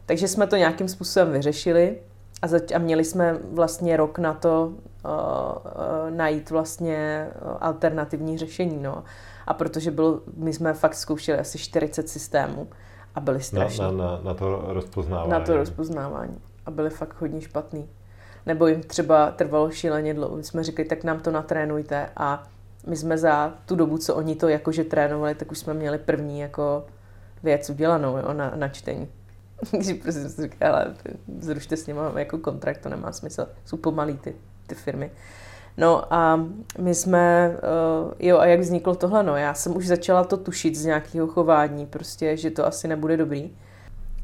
Takže jsme to nějakým způsobem vyřešili a, zač- a měli jsme vlastně rok na to uh, uh, najít vlastně alternativní řešení. No. A protože bylo, my jsme fakt zkoušeli asi 40 systémů a byly strašné. Na, na, na to rozpoznávání. Na to rozpoznávání. A byly fakt hodně špatný. Nebo jim třeba trvalo šíleně dlouho. My jsme řekli, tak nám to natrénujte a my jsme za tu dobu, co oni to jakože trénovali, tak už jsme měli první jako věc udělanou jo, na, na čtení. Takže prostě jsem si říkal, ale zrušte s nimi jako kontrakt, to nemá smysl. Jsou pomalý ty, ty firmy. No a my jsme, uh, jo a jak vzniklo tohle, no já jsem už začala to tušit z nějakého chování, prostě, že to asi nebude dobrý.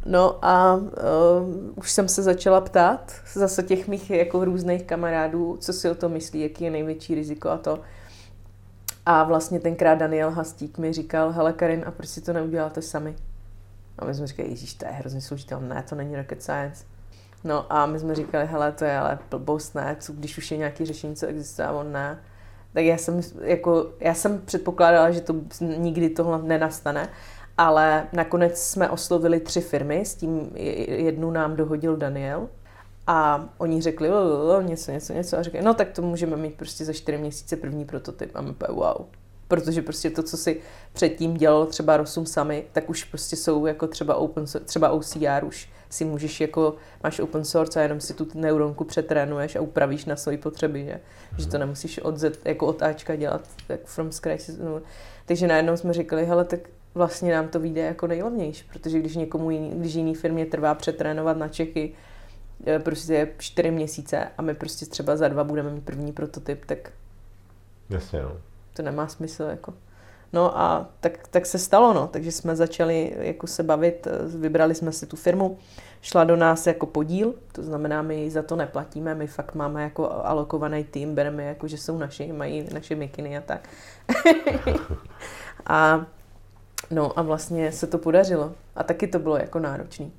No a uh, už jsem se začala ptát zase těch mých jako různých kamarádů, co si o to myslí, jaký je největší riziko a to. A vlastně tenkrát Daniel Hastík mi říkal, hele Karin, a proč si to neuděláte sami? A my jsme říkali, ježíš, to je hrozně složité. Ne, to není rocket science. No a my jsme říkali, hele, to je ale blbost, ne, co, když už je nějaký řešení, co existuje, on ne. Tak já jsem, jako, já jsem předpokládala, že to nikdy tohle nenastane, ale nakonec jsme oslovili tři firmy, s tím jednu nám dohodil Daniel, a oni řekli, něco, něco, něco a řekli, no tak to můžeme mít prostě za čtyři měsíce první prototyp. A my wow, protože prostě to, co si předtím dělal třeba Rosum sami, tak už prostě jsou jako třeba open, třeba OCR už si můžeš jako, máš open source a jenom si tu neuronku přetrénuješ a upravíš na svoji potřeby, že, že to nemusíš od Z, jako od Ačka dělat tak from scratch. No. Takže najednou jsme říkali, hele, tak vlastně nám to vyjde jako nejlevnější, protože když někomu jiný, když jiný firmě trvá přetrénovat na Čechy eh, prostě čtyři měsíce a my prostě třeba za dva budeme mít první prototyp, tak Jasně, no to nemá smysl. Jako. No a tak, tak se stalo, no. takže jsme začali jako se bavit, vybrali jsme si tu firmu, šla do nás jako podíl, to znamená, my za to neplatíme, my fakt máme jako alokovaný tým, bereme jako, že jsou naši, mají naše mikiny a tak. a no a vlastně se to podařilo. A taky to bylo jako náročný.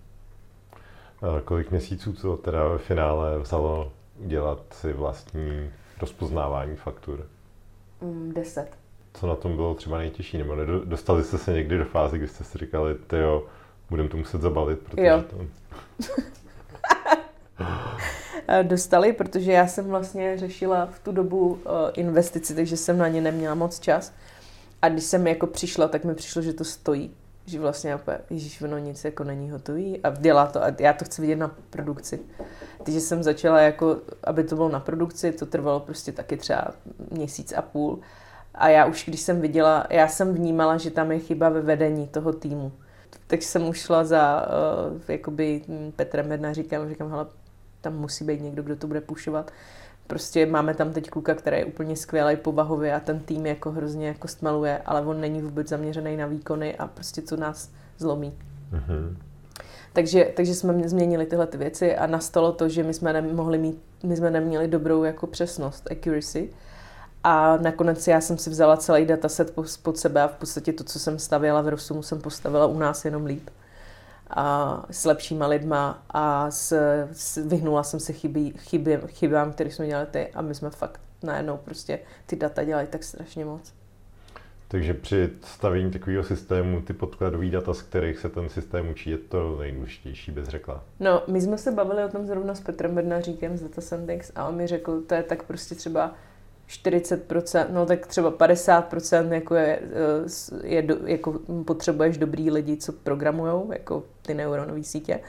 A kolik měsíců to teda ve finále vzalo dělat si vlastní rozpoznávání faktur? Mm, deset. Co na tom bylo třeba nejtěžší? Nebo dostali jste se někdy do fáze, kdy jste si říkali, ty jo, budeme to muset zabalit, protože jo. to... dostali, protože já jsem vlastně řešila v tu dobu uh, investici, takže jsem na ně neměla moc čas. A když jsem jako přišla, tak mi přišlo, že to stojí. Že vlastně ježíš, ono nic jako není hotový a dělá to a já to chci vidět na produkci. Takže jsem začala jako, aby to bylo na produkci, to trvalo prostě taky třeba měsíc a půl. A já už, když jsem viděla, já jsem vnímala, že tam je chyba ve vedení toho týmu. Tak jsem ušla za uh, jakoby Petrem Bednáříkem, říkám, hele, tam musí být někdo, kdo to bude pušovat. Prostě máme tam teď kluka, který je úplně skvělý povahově a ten tým jako hrozně jako stmeluje, ale on není vůbec zaměřený na výkony a prostě to nás zlomí. Mm-hmm. Takže, takže jsme změnili tyhle ty věci a nastalo to, že my jsme nemohli mít, my jsme neměli dobrou jako přesnost, accuracy. A nakonec já jsem si vzala celý dataset pod sebe a v podstatě to, co jsem stavěla v Rosumu, jsem postavila u nás jenom líp. A s lepšíma lidma a s, s, vyhnula jsem se chybí, chyby, chybám, které jsme dělali ty a my jsme fakt najednou prostě ty data dělali tak strašně moc. Takže při stavění takového systému ty podkladové data, z kterých se ten systém učí, je to nejdůležitější, bez řekla. No, my jsme se bavili o tom zrovna s Petrem Bednaříkem z Data Sandix a on mi řekl, to je tak prostě třeba 40%, no tak třeba 50% jako je, eh, je jako potřebuješ dobrý lidi, co programujou, jako ty neuronové sítě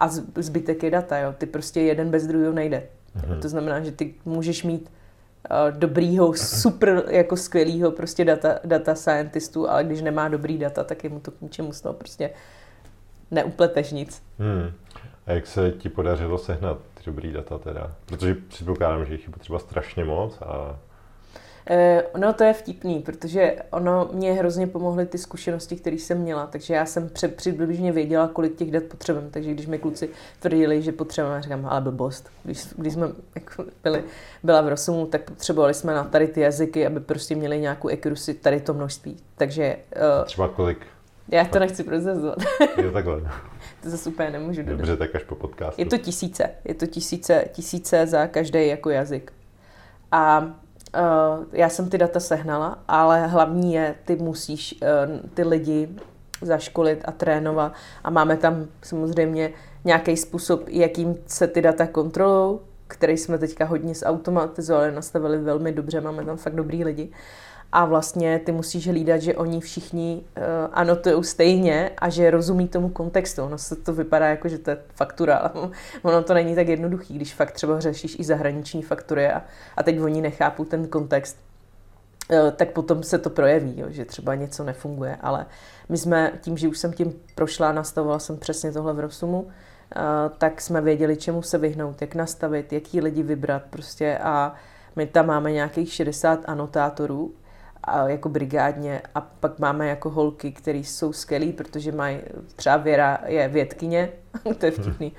a zbytek je data, jo. Ty prostě jeden bez druhého nejde. Mhm. To znamená, že ty můžeš mít uh, dobrýho, super, jako skvělýho prostě data, data scientistu, ale když nemá dobrý data, tak je mu to k ničemu z toho prostě neupleteš nic. Hmm. A jak se ti podařilo sehnat ty dobrý data teda? Protože předpokládám, že jich je potřeba strašně moc a Eh, no to je vtipný, protože ono mě hrozně pomohly ty zkušenosti, které jsem měla, takže já jsem před, přibližně věděla, kolik těch dat potřebujeme, takže když mi kluci tvrdili, že potřebujeme, říkám, ale blbost. Když, když jsme jako byli, byla v Rosumu, tak potřebovali jsme na tady ty jazyky, aby prostě měli nějakou accuracy, tady to množství. Takže... Uh, Třeba kolik? Já to nechci prozrazovat. Je takhle. to zase úplně nemůžu dodat. Dobře, tak až po podcastu. Je to tisíce. Je to tisíce, tisíce za každý jako jazyk. A Uh, já jsem ty data sehnala, ale hlavní je, ty musíš uh, ty lidi zaškolit a trénovat a máme tam samozřejmě nějaký způsob, jakým se ty data kontrolují, který jsme teďka hodně zautomatizovali, nastavili velmi dobře, máme tam fakt dobrý lidi. Uh, a vlastně ty musíš hlídat, že oni všichni uh, anotují stejně a že rozumí tomu kontextu. Ono se to vypadá jako, že to je faktura, ale ono to není tak jednoduchý, když fakt třeba řešíš i zahraniční faktury a, a teď oni nechápou ten kontext, uh, tak potom se to projeví, jo, že třeba něco nefunguje, ale my jsme tím, že už jsem tím prošla, nastavovala jsem přesně tohle v Rosumu, uh, tak jsme věděli, čemu se vyhnout, jak nastavit, jaký lidi vybrat prostě a my tam máme nějakých 60 anotátorů, a jako brigádně a pak máme jako holky, které jsou skvělé, protože mají, třeba Věra je vědkyně, to je vtipný,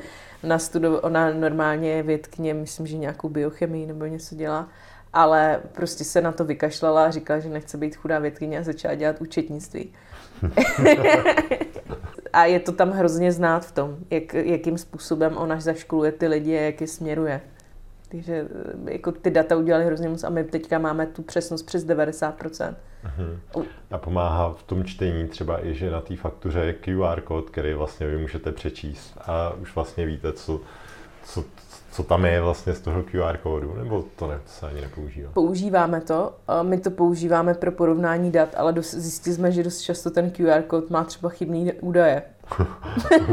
ona, studo, ona normálně je vědkyně, myslím, že nějakou biochemii nebo něco dělá, ale prostě se na to vykašlala a říkala, že nechce být chudá vědkyně a začala dělat účetnictví. a je to tam hrozně znát v tom, jak, jakým způsobem ona zaškoluje ty lidi a jak je směruje. Takže eh, jako ty data udělali hrozně moc a my teďka máme tu přesnost přes 90%. Uh-huh. A pomáhá v tom čtení třeba i, že na té faktuře je QR kód, který vlastně vy můžete přečíst a už vlastně víte, co, co, co tam je vlastně z toho QR kódu, nebo to, ne, to se ani nepoužívá? Používáme to, my to používáme pro porovnání dat, ale zjistili jsme, že dost často ten QR kód má třeba chybný údaje.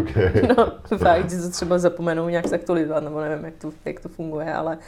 okay. no, fakt, že to třeba zapomenou nějak zaktualizovat, nebo nevím, jak to, jak to funguje, ale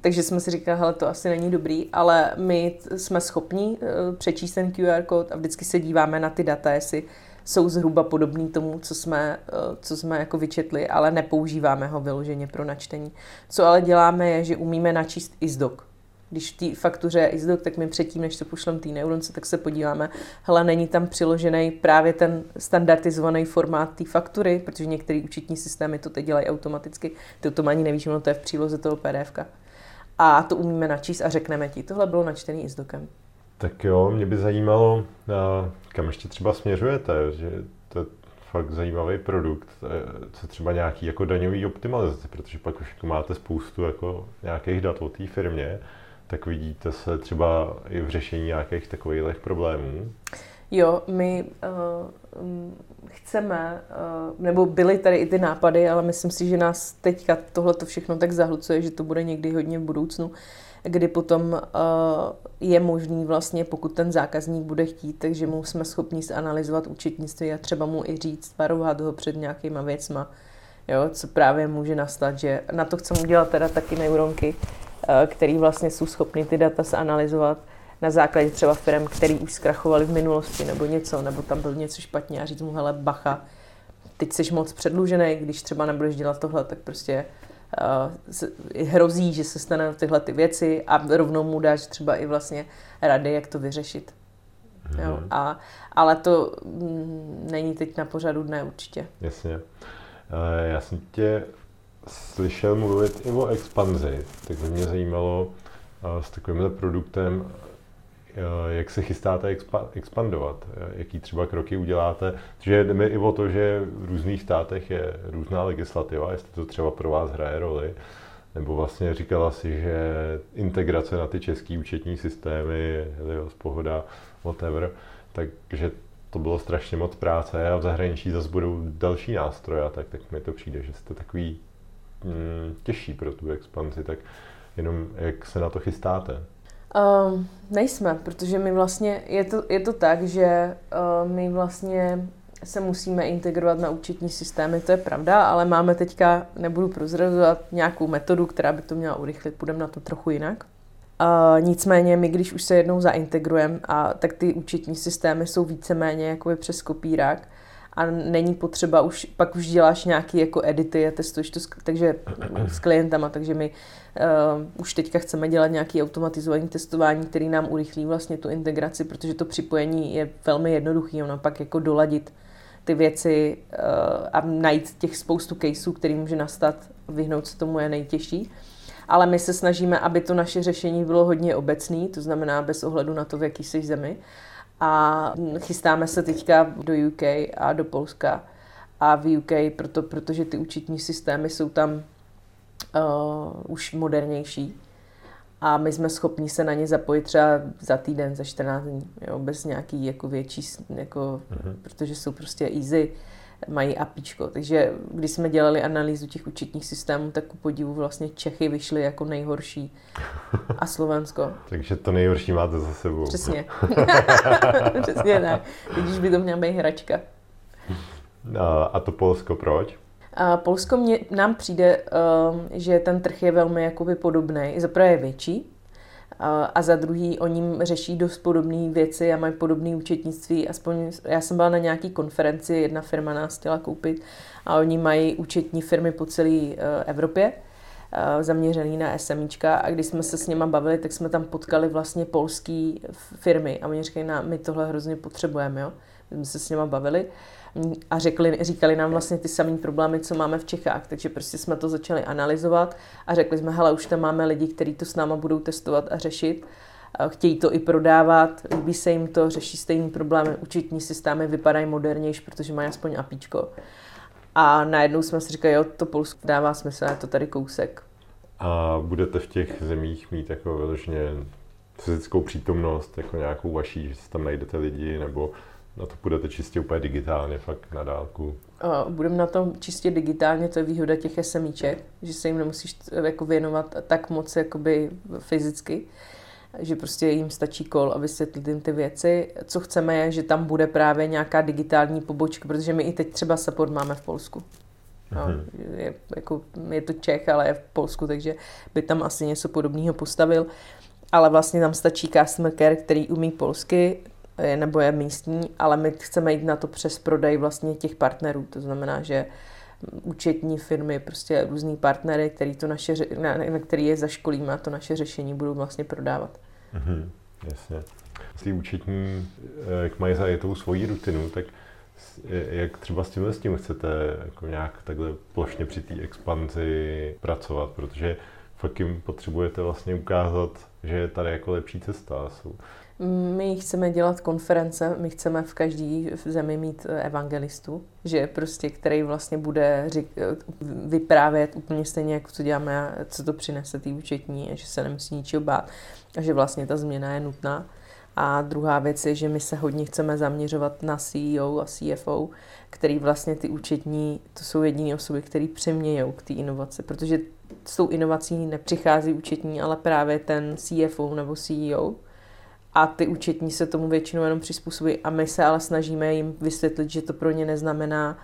takže jsme si říkali, hele, to asi není dobrý, ale my jsme schopni uh, přečíst ten QR kód a vždycky se díváme na ty data, jestli jsou zhruba podobný tomu, co jsme, uh, co jsme jako vyčetli, ale nepoužíváme ho vyloženě pro načtení. Co ale děláme je, že umíme načíst i zdok když v té faktuře je ISDOC, tak my předtím, než to pošlem té neuronce, tak se podíváme, hele, není tam přiložený právě ten standardizovaný formát té faktury, protože některé účetní systémy to teď dělají automaticky, ty o tom ani nevíš, ono to je v příloze toho PDF. A to umíme načíst a řekneme ti, tohle bylo načtený ISDOCem. Tak jo, mě by zajímalo, kam ještě třeba směřujete, že to je fakt zajímavý produkt, co třeba nějaký jako daňový optimalizace, protože pak už máte spoustu jako nějakých dat o té firmě, tak vidíte se třeba i v řešení nějakých takových problémů? Jo, my uh, chceme, uh, nebo byly tady i ty nápady, ale myslím si, že nás teďka tohle to všechno tak zahlucuje, že to bude někdy hodně v budoucnu, kdy potom uh, je možný vlastně, pokud ten zákazník bude chtít, takže mu jsme schopni zanalizovat účetnictví a třeba mu i říct, varovat ho před nějakýma věcma, jo, co právě může nastat, že na to chceme udělat teda taky neuronky, Eh, který vlastně jsou schopni ty data zanalizovat na základě třeba firm, který už zkrachovali v minulosti nebo něco, nebo tam byl něco špatně a říct mu, hele, bacha, teď jsi moc předlužený, když třeba nebudeš dělat tohle, tak prostě hrozí, že se stane tyhle ty věci a rovnou mu dáš třeba i vlastně rady, jak to vyřešit. Mm-hmm. Jo, a, ale to mm, není teď na pořadu dne určitě. Jasně. Uh, já jsem tě slyšel mluvit i o expanzi, tak by mě zajímalo uh, s takovýmhle produktem, jak se chystáte expa- expandovat, uh, jaký třeba kroky uděláte, že jde mi i o to, že v různých státech je různá legislativa, jestli to třeba pro vás hraje roli, nebo vlastně říkala si, že integrace na ty české účetní systémy, Helios, Pohoda, whatever, takže to bylo strašně moc práce a v zahraničí zase budou další nástroje, tak, tak mi to přijde, že jste takový mm, těžší pro tu expanzi, tak jenom jak se na to chystáte? Um, nejsme, protože my vlastně, je to, je to tak, že uh, my vlastně se musíme integrovat na účetní systémy, to je pravda, ale máme teďka, nebudu prozrazovat, nějakou metodu, která by to měla urychlit, půjdeme na to trochu jinak. Uh, nicméně my, když už se jednou zaintegrujeme, a tak ty účetní systémy jsou víceméně jakoby přes kopírák a není potřeba už, pak už děláš nějaký jako edity a testuješ to, takže s klientama, takže my uh, už teďka chceme dělat nějaký automatizovaný testování, který nám urychlí vlastně tu integraci, protože to připojení je velmi jednoduchý, ono pak jako doladit ty věci uh, a najít těch spoustu caseů, který může nastat, vyhnout se tomu je nejtěžší ale my se snažíme, aby to naše řešení bylo hodně obecný, to znamená bez ohledu na to, v jaký jsi zemi. A chystáme se teďka do UK a do Polska a v UK, proto, protože ty účetní systémy jsou tam uh, už modernější a my jsme schopni se na ně zapojit třeba za týden, za 14 dní, jo, bez nějaký jako větší, jako, uh-huh. protože jsou prostě easy mají APIčko. Takže když jsme dělali analýzu těch účetních systémů, tak ku podivu vlastně Čechy vyšly jako nejhorší a Slovensko. Takže to nejhorší máte za sebou. Přesně. Přesně tak. Vidíš, by to měla být hračka. A to Polsko proč? A Polsko mě, nám přijde, um, že ten trh je velmi jakoby podobný. Zaprvé je větší, a za druhý oni řeší dost podobné věci a mají podobné účetnictví. Aspoň já jsem byla na nějaký konferenci, jedna firma nás chtěla koupit a oni mají účetní firmy po celé e, Evropě e, zaměřený na SMIčka a když jsme se s něma bavili, tak jsme tam potkali vlastně polský firmy a oni říkali, my tohle hrozně potřebujeme, jo. My jsme se s něma bavili a řekli, říkali nám vlastně ty samé problémy, co máme v Čechách. Takže prostě jsme to začali analyzovat a řekli jsme, hele, už tam máme lidi, kteří to s náma budou testovat a řešit. Chtějí to i prodávat, líbí se jim to, řeší stejný problémy. Učitní systémy vypadají modernější, protože mají aspoň apíčko. A najednou jsme si říkali, jo, to Polsko dává smysl, je to tady kousek. A budete v těch zemích mít jako vyloženě fyzickou přítomnost, jako nějakou vaší, že si tam najdete lidi, nebo na to budete čistě úplně digitálně, fakt na dálku. Budeme na tom čistě digitálně, to je výhoda těch SMIček, že se jim nemusíš jako věnovat tak moc jakoby fyzicky, že prostě jim stačí kol a vysvětlit jim ty věci. Co chceme je, že tam bude právě nějaká digitální pobočka, protože my i teď třeba support máme v Polsku. No, mm-hmm. je, jako, je to Čech, ale je v Polsku, takže by tam asi něco podobného postavil. Ale vlastně tam stačí customer care, který umí polsky, je, nebo je místní, ale my chceme jít na to přes prodej vlastně těch partnerů. To znamená, že účetní firmy, prostě různý partnery, který to naše, na, na který je zaškolíme a to naše řešení budou vlastně prodávat. Mm-hmm, jasně. Ty účetní, eh, jak mají zajetou svoji rutinu, tak jak třeba s tím, s tím chcete jako nějak takhle plošně při té expanzi pracovat, protože fakt jim potřebujete vlastně ukázat, že je tady jako lepší cesta. Jsou my chceme dělat konference, my chceme v každé zemi mít eh, evangelistu, že prostě, který vlastně bude řík, eh, vyprávět úplně stejně, jako co děláme, co to přinese tý účetní, a že se nemusí ničeho bát a že vlastně ta změna je nutná. A druhá věc je, že my se hodně chceme zaměřovat na CEO a CFO, který vlastně ty účetní, to jsou jediné osoby, které přemějou k té inovaci, protože s tou inovací nepřichází účetní, ale právě ten CFO nebo CEO, a ty účetní se tomu většinou jenom přizpůsobí a my se ale snažíme jim vysvětlit, že to pro ně neznamená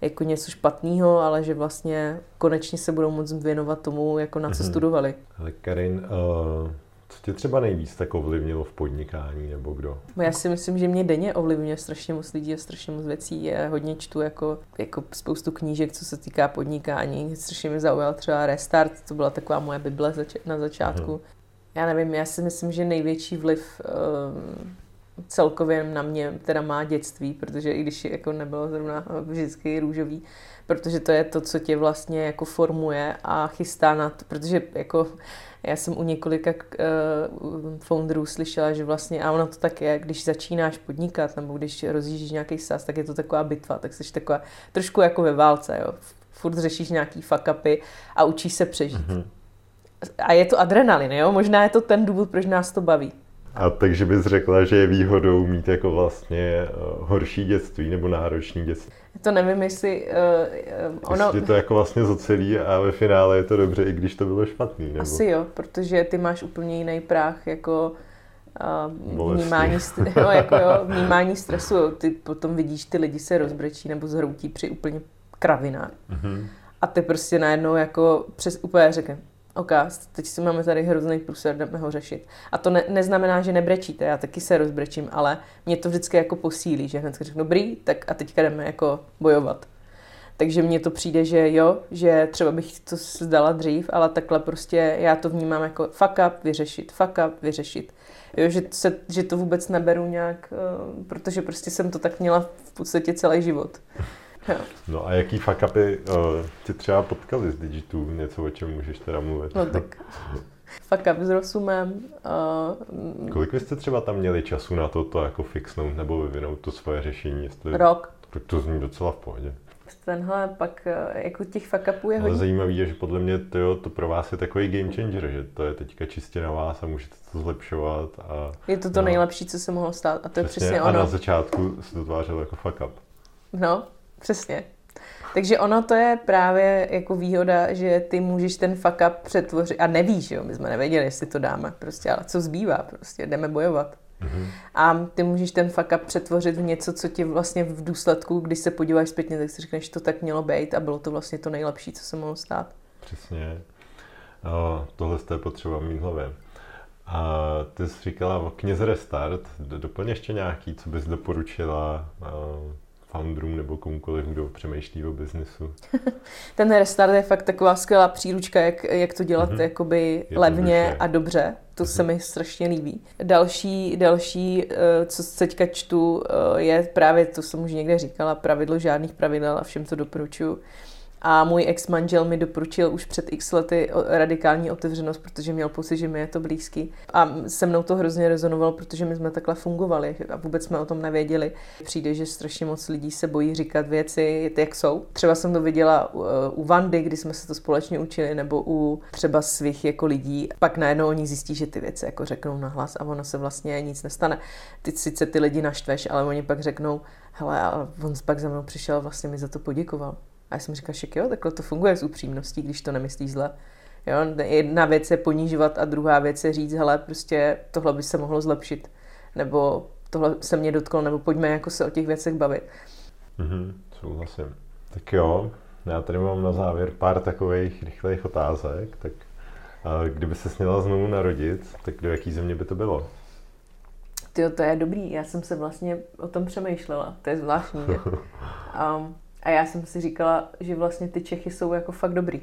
jako něco špatného, ale že vlastně konečně se budou moct věnovat tomu, jako na co mm-hmm. studovali. Ale Karin, uh, co tě třeba nejvíc tak ovlivnilo v podnikání, nebo kdo? Já si myslím, že mě denně ovlivňuje strašně moc lidí a strašně moc věcí. Já hodně čtu jako, jako spoustu knížek, co se týká podnikání. Strašně mě zaujal třeba Restart, to byla taková moje bible na začátku. Mm-hmm já nevím, já si myslím, že největší vliv uh, celkově na mě teda má dětství, protože i když jako nebylo zrovna vždycky růžový, protože to je to, co tě vlastně jako formuje a chystá na to, protože jako já jsem u několika uh, founderů slyšela, že vlastně, a ono to tak je, když začínáš podnikat, nebo když rozjíždíš nějaký sas, tak je to taková bitva, tak jsi taková trošku jako ve válce, jo. Furt řešíš nějaký fuck upy a učíš se přežít. Mm-hmm A je to adrenalin, jo? Možná je to ten důvod, proč nás to baví. A takže bys řekla, že je výhodou mít jako vlastně uh, horší dětství nebo náročný dětství? To nevím, jestli uh, ono... Jestli to jako vlastně zocelí a ve finále je to dobře, i když to bylo špatný, nebo? Asi jo, protože ty máš úplně jiný práh jako uh, vnímání, no, jako jo, vnímání stresu. Jo. Ty potom vidíš, ty lidi se rozbrečí nebo zhroutí při úplně kravinách. Mm-hmm. A ty prostě najednou jako přes úplně řekne, OK, teď si máme tady hrozný průser, jdeme ho řešit. A to ne, neznamená, že nebrečíte, já taky se rozbrečím, ale mě to vždycky jako posílí, že hned řeknu, dobrý, tak a teďka jdeme jako bojovat. Takže mně to přijde, že jo, že třeba bych to zdala dřív, ale takhle prostě já to vnímám jako fuck up, vyřešit, fuck up, vyřešit. Jo, že, se, že to vůbec neberu nějak, uh, protože prostě jsem to tak měla v podstatě celý život. No a jaký fuck upy uh, ty třeba potkali z Digitu? Něco, o čem můžeš teda mluvit? No tak fuck up s Rosumem. Uh, Kolik byste třeba tam měli času na to, to jako fixnout nebo vyvinout to svoje řešení? Jestli... Rok. Tak to zní docela v pohodě. Tenhle pak eh, jako těch fuck upů je hodně. Ale zajímavý je, že podle mě to, jo, to pro vás je takový game changer, že to je teďka čistě na vás a můžete to zlepšovat. A, je to to no, nejlepší, co se mohlo stát a to je přesně, přesně ono. A na začátku se to tvářilo jako fuck up. No, Přesně. Takže ono to je právě jako výhoda, že ty můžeš ten fuck up přetvořit a nevíš, jo, my jsme nevěděli, jestli to dáme, prostě, ale co zbývá, prostě jdeme bojovat. Mm-hmm. A ty můžeš ten fuck up přetvořit v něco, co ti vlastně v důsledku, když se podíváš zpětně, tak si řekneš, že to tak mělo být a bylo to vlastně to nejlepší, co se mohlo stát. Přesně. No, tohle je potřeba mít hlavě. A ty jsi říkala o knize Restart, doplň ještě nějaký, co bys doporučila founderům nebo komukoliv, kdo přemýšlí o biznesu. Ten restart je fakt taková skvělá příručka, jak, jak to dělat mm-hmm. jakoby levně a dobře. To mm-hmm. se mi strašně líbí. Další, další, eh, co teďka čtu, eh, je právě, to jsem už někde říkala, pravidlo žádných pravidel a všem to doporučuji a můj ex-manžel mi doporučil už před x lety radikální otevřenost, protože měl pocit, že mi je to blízký. A se mnou to hrozně rezonovalo, protože my jsme takhle fungovali a vůbec jsme o tom nevěděli. Přijde, že strašně moc lidí se bojí říkat věci, jak jsou. Třeba jsem to viděla u Vandy, kdy jsme se to společně učili, nebo u třeba svých jako lidí. Pak najednou oni zjistí, že ty věci jako řeknou nahlas a ono se vlastně nic nestane. Ty sice ty lidi naštveš, ale oni pak řeknou, hele, a on pak za mnou přišel, vlastně mi za to poděkoval. A já jsem říkala, že jo, takhle to funguje s upřímností, když to nemyslíš zle. Jo, jedna věc je ponížovat a druhá věc je říct, hele, prostě tohle by se mohlo zlepšit, nebo tohle se mě dotklo, nebo pojďme jako se o těch věcech bavit. Mhm, souhlasím. Tak jo, já tady mám na závěr pár takových rychlých otázek, tak kdyby se měla znovu narodit, tak do jaký země by to bylo? Ty, to je dobrý, já jsem se vlastně o tom přemýšlela, to je zvláštní. um, A já jsem si říkala, že vlastně ty Čechy jsou jako fakt dobrý.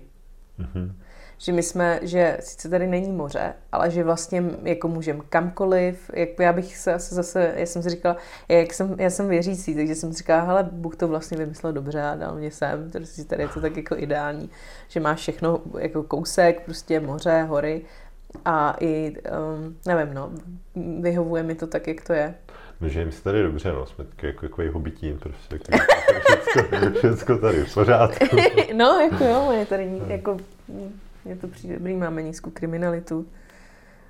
Mm-hmm. Že my jsme, že sice tady není moře, ale že vlastně jako můžeme kamkoliv, jak já bych se asi zase, já jsem si říkala, jak jsem, já jsem věřící, takže jsem si říkala, hele, Bůh to vlastně vymyslel dobře a dal mě sem, takže tady je to tak jako ideální, že máš všechno jako kousek, prostě moře, hory a i, um, nevím, no, vyhovuje mi to tak, jak to je. No, že jim se tady dobře, no, jsme taky jako takový hobitín, prostě, jako, všecko, všecko tady v pořádku. no, jako jo, je tady, jako, je to přijde dobrý, máme nízkou kriminalitu.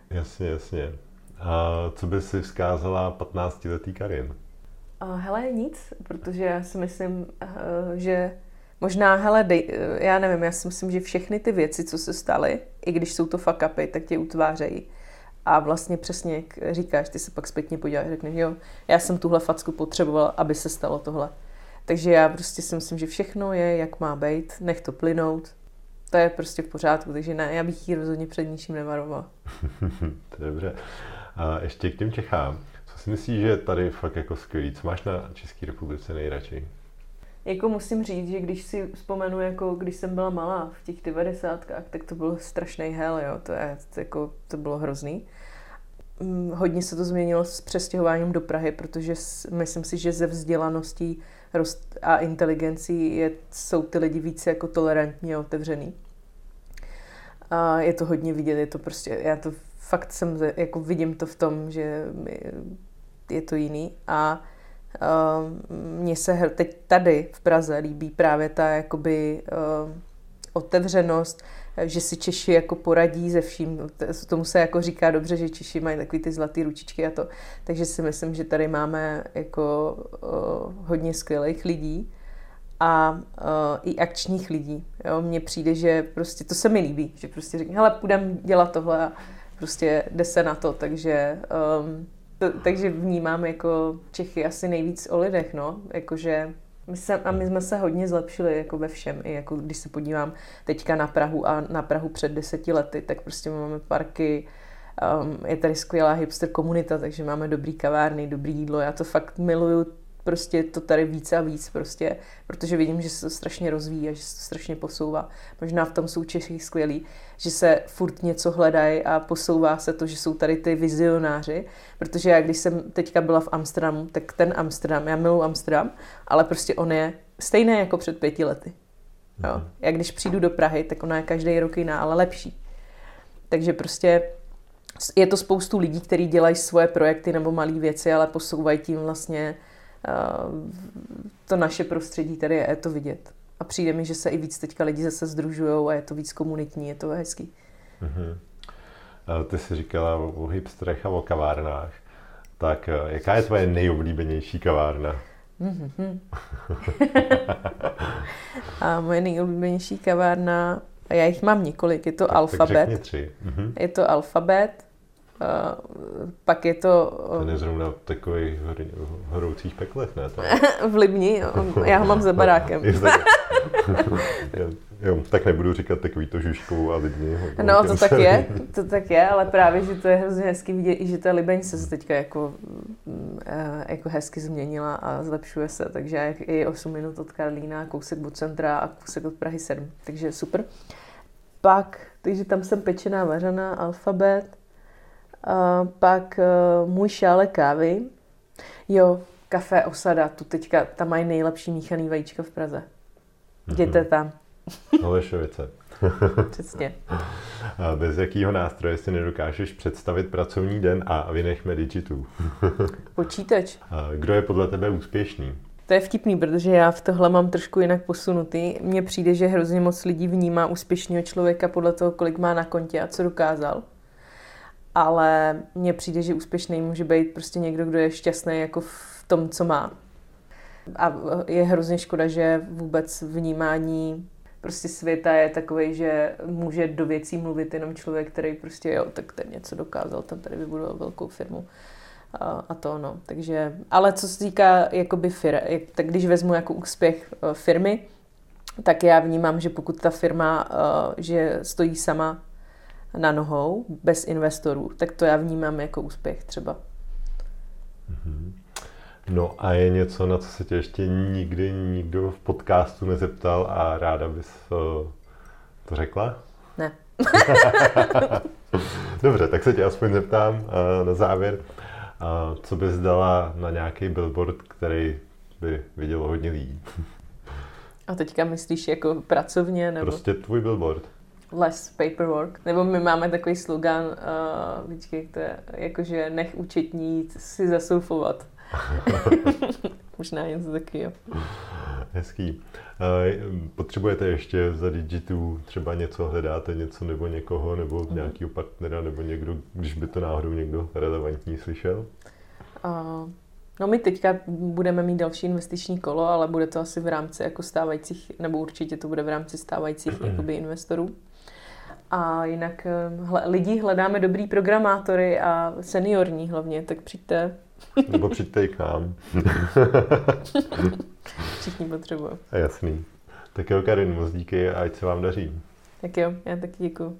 Jasně, jasně. A co by si vzkázala 15-letý Karin? Uh, hele, nic, protože já si myslím, uh, že možná, hele, dej, já nevím, já si myslím, že všechny ty věci, co se staly, i když jsou to fuck upy, tak tě utvářejí. A vlastně přesně, jak říkáš, ty se pak zpětně podíváš a řekneš, jo, já jsem tuhle facku potřeboval, aby se stalo tohle. Takže já prostě si myslím, že všechno je, jak má být, nech to plynout, to je prostě v pořádku, takže ne, já bych ji rozhodně před ničím nevaroval. to je dobře. A ještě k těm Čechám. Co si myslíš, že je tady fakt jako skvělý? Co máš na České republice nejradši? Jako musím říct, že když si vzpomenu, jako když jsem byla malá v těch 90. tak to byl strašný hell, jo. To, je, to, jako, to bylo hrozný. Mm, hodně se to změnilo s přestěhováním do Prahy, protože myslím si, že ze vzdělaností a inteligencí je, jsou ty lidi více jako tolerantní a otevřený. A je to hodně vidět, je to prostě, já to fakt jsem, jako vidím to v tom, že je to jiný a mně se teď tady v Praze líbí právě ta jakoby uh, otevřenost, že si Češi jako poradí ze vším. Tomu se jako říká dobře, že Češi mají takový ty zlatý ručičky a to. Takže si myslím, že tady máme jako uh, hodně skvělých lidí a i akčních lidí. Jo? Mně přijde, že prostě to se mi líbí, že prostě řekne, hele, půjdem dělat tohle a prostě jde se na to, takže um, to, takže vnímám jako Čechy asi nejvíc o lidech, no, jakože my se, a my jsme se hodně zlepšili jako ve všem, i jako když se podívám teďka na Prahu a na Prahu před deseti lety, tak prostě máme parky, um, je tady skvělá hipster komunita, takže máme dobrý kavárny, dobrý jídlo, já to fakt miluju prostě to tady víc a víc prostě, protože vidím, že se to strašně rozvíjí a že se to strašně posouvá. Možná v tom jsou Čechy skvělí, že se furt něco hledají a posouvá se to, že jsou tady ty vizionáři, protože já když jsem teďka byla v Amsterdamu, tak ten Amsterdam, já miluji Amsterdam, ale prostě on je stejný jako před pěti lety. Jo. Mhm. Já když přijdu do Prahy, tak ona je každý rok jiná, ale lepší. Takže prostě je to spoustu lidí, kteří dělají svoje projekty nebo malé věci, ale posouvají tím vlastně to naše prostředí tady je, je to vidět. A přijde mi, že se i víc teďka lidi zase združují a je to víc komunitní, je to hezký. Mm-hmm. Ty jsi říkala o hipsterech a o kavárnách. Tak eh, jaká je tvoje nejoblíbenější kavárna? Mm-hmm. a moje nejoblíbenější kavárna, já jich mám několik, je to tak, Alfabet. Tak tři. Mm-hmm. Je to Alfabet, Uh, pak je to... Uh, Ten je zrovna v takových horoucích peklech, ne? V Libni, já ho mám za barákem. jo, tak nebudu říkat takový to žužkou a Libni. No, to tak je, to tak je, ale právě, že to je hrozně hezky vidět, i že ta Libeň se teďka jako, uh, jako hezky změnila a zlepšuje se, takže i 8 minut od Karlína, kousek od centra a kousek od Prahy 7, takže super. Pak, takže tam jsem pečená, vařená, alfabet, a pak uh, můj šále kávy. Jo, kafe Osada, tu teďka, tam mají nejlepší míchaný vajíčka v Praze. Jděte tam. Holešovice. Přesně. A bez jakého nástroje si nedokážeš představit pracovní den a vynechme digitu? Počítač. A kdo je podle tebe úspěšný? To je vtipný, protože já v tohle mám trošku jinak posunutý. Mně přijde, že hrozně moc lidí vnímá úspěšného člověka podle toho, kolik má na kontě a co dokázal ale mně přijde, že úspěšný může být prostě někdo, kdo je šťastný jako v tom, co má. A je hrozně škoda, že vůbec vnímání prostě světa je takový, že může do věcí mluvit jenom člověk, který prostě, jo, tak ten něco dokázal, ten tady vybudoval velkou firmu a, to no. Takže, ale co se týká jakoby fir, tak když vezmu jako úspěch uh, firmy, tak já vnímám, že pokud ta firma, uh, že stojí sama na nohou, bez investorů, tak to já vnímám jako úspěch třeba. Mhm. No a je něco, na co se tě ještě nikdy nikdo v podcastu nezeptal a ráda bys eh, to řekla? Ne. Dobře, tak se tě aspoň zeptám eh, na závěr. Co bys dala na nějaký billboard, který by vidělo hodně lidí? A teďka myslíš jako pracovně? Nebo... Prostě tvůj billboard less paperwork. Nebo my máme takový slogan, uh, víčky, to je jakože nech účetní si zasoufovat. Možná něco takového. Hezký. Uh, potřebujete ještě za Digitu třeba něco, hledáte něco nebo někoho, nebo mm. nějakého partnera, nebo někdo, když by to náhodou někdo relevantní slyšel? Uh, no my teďka budeme mít další investiční kolo, ale bude to asi v rámci jako stávajících, nebo určitě to bude v rámci stávajících jakoby investorů. A jinak eh, hle, lidi hledáme dobrý programátory a seniorní hlavně, tak přijďte. Nebo přijďte i k nám. Všichni potřebují. Jasný. Tak jo, Karin, moc díky a ať se vám daří. Tak jo, já taky děkuji.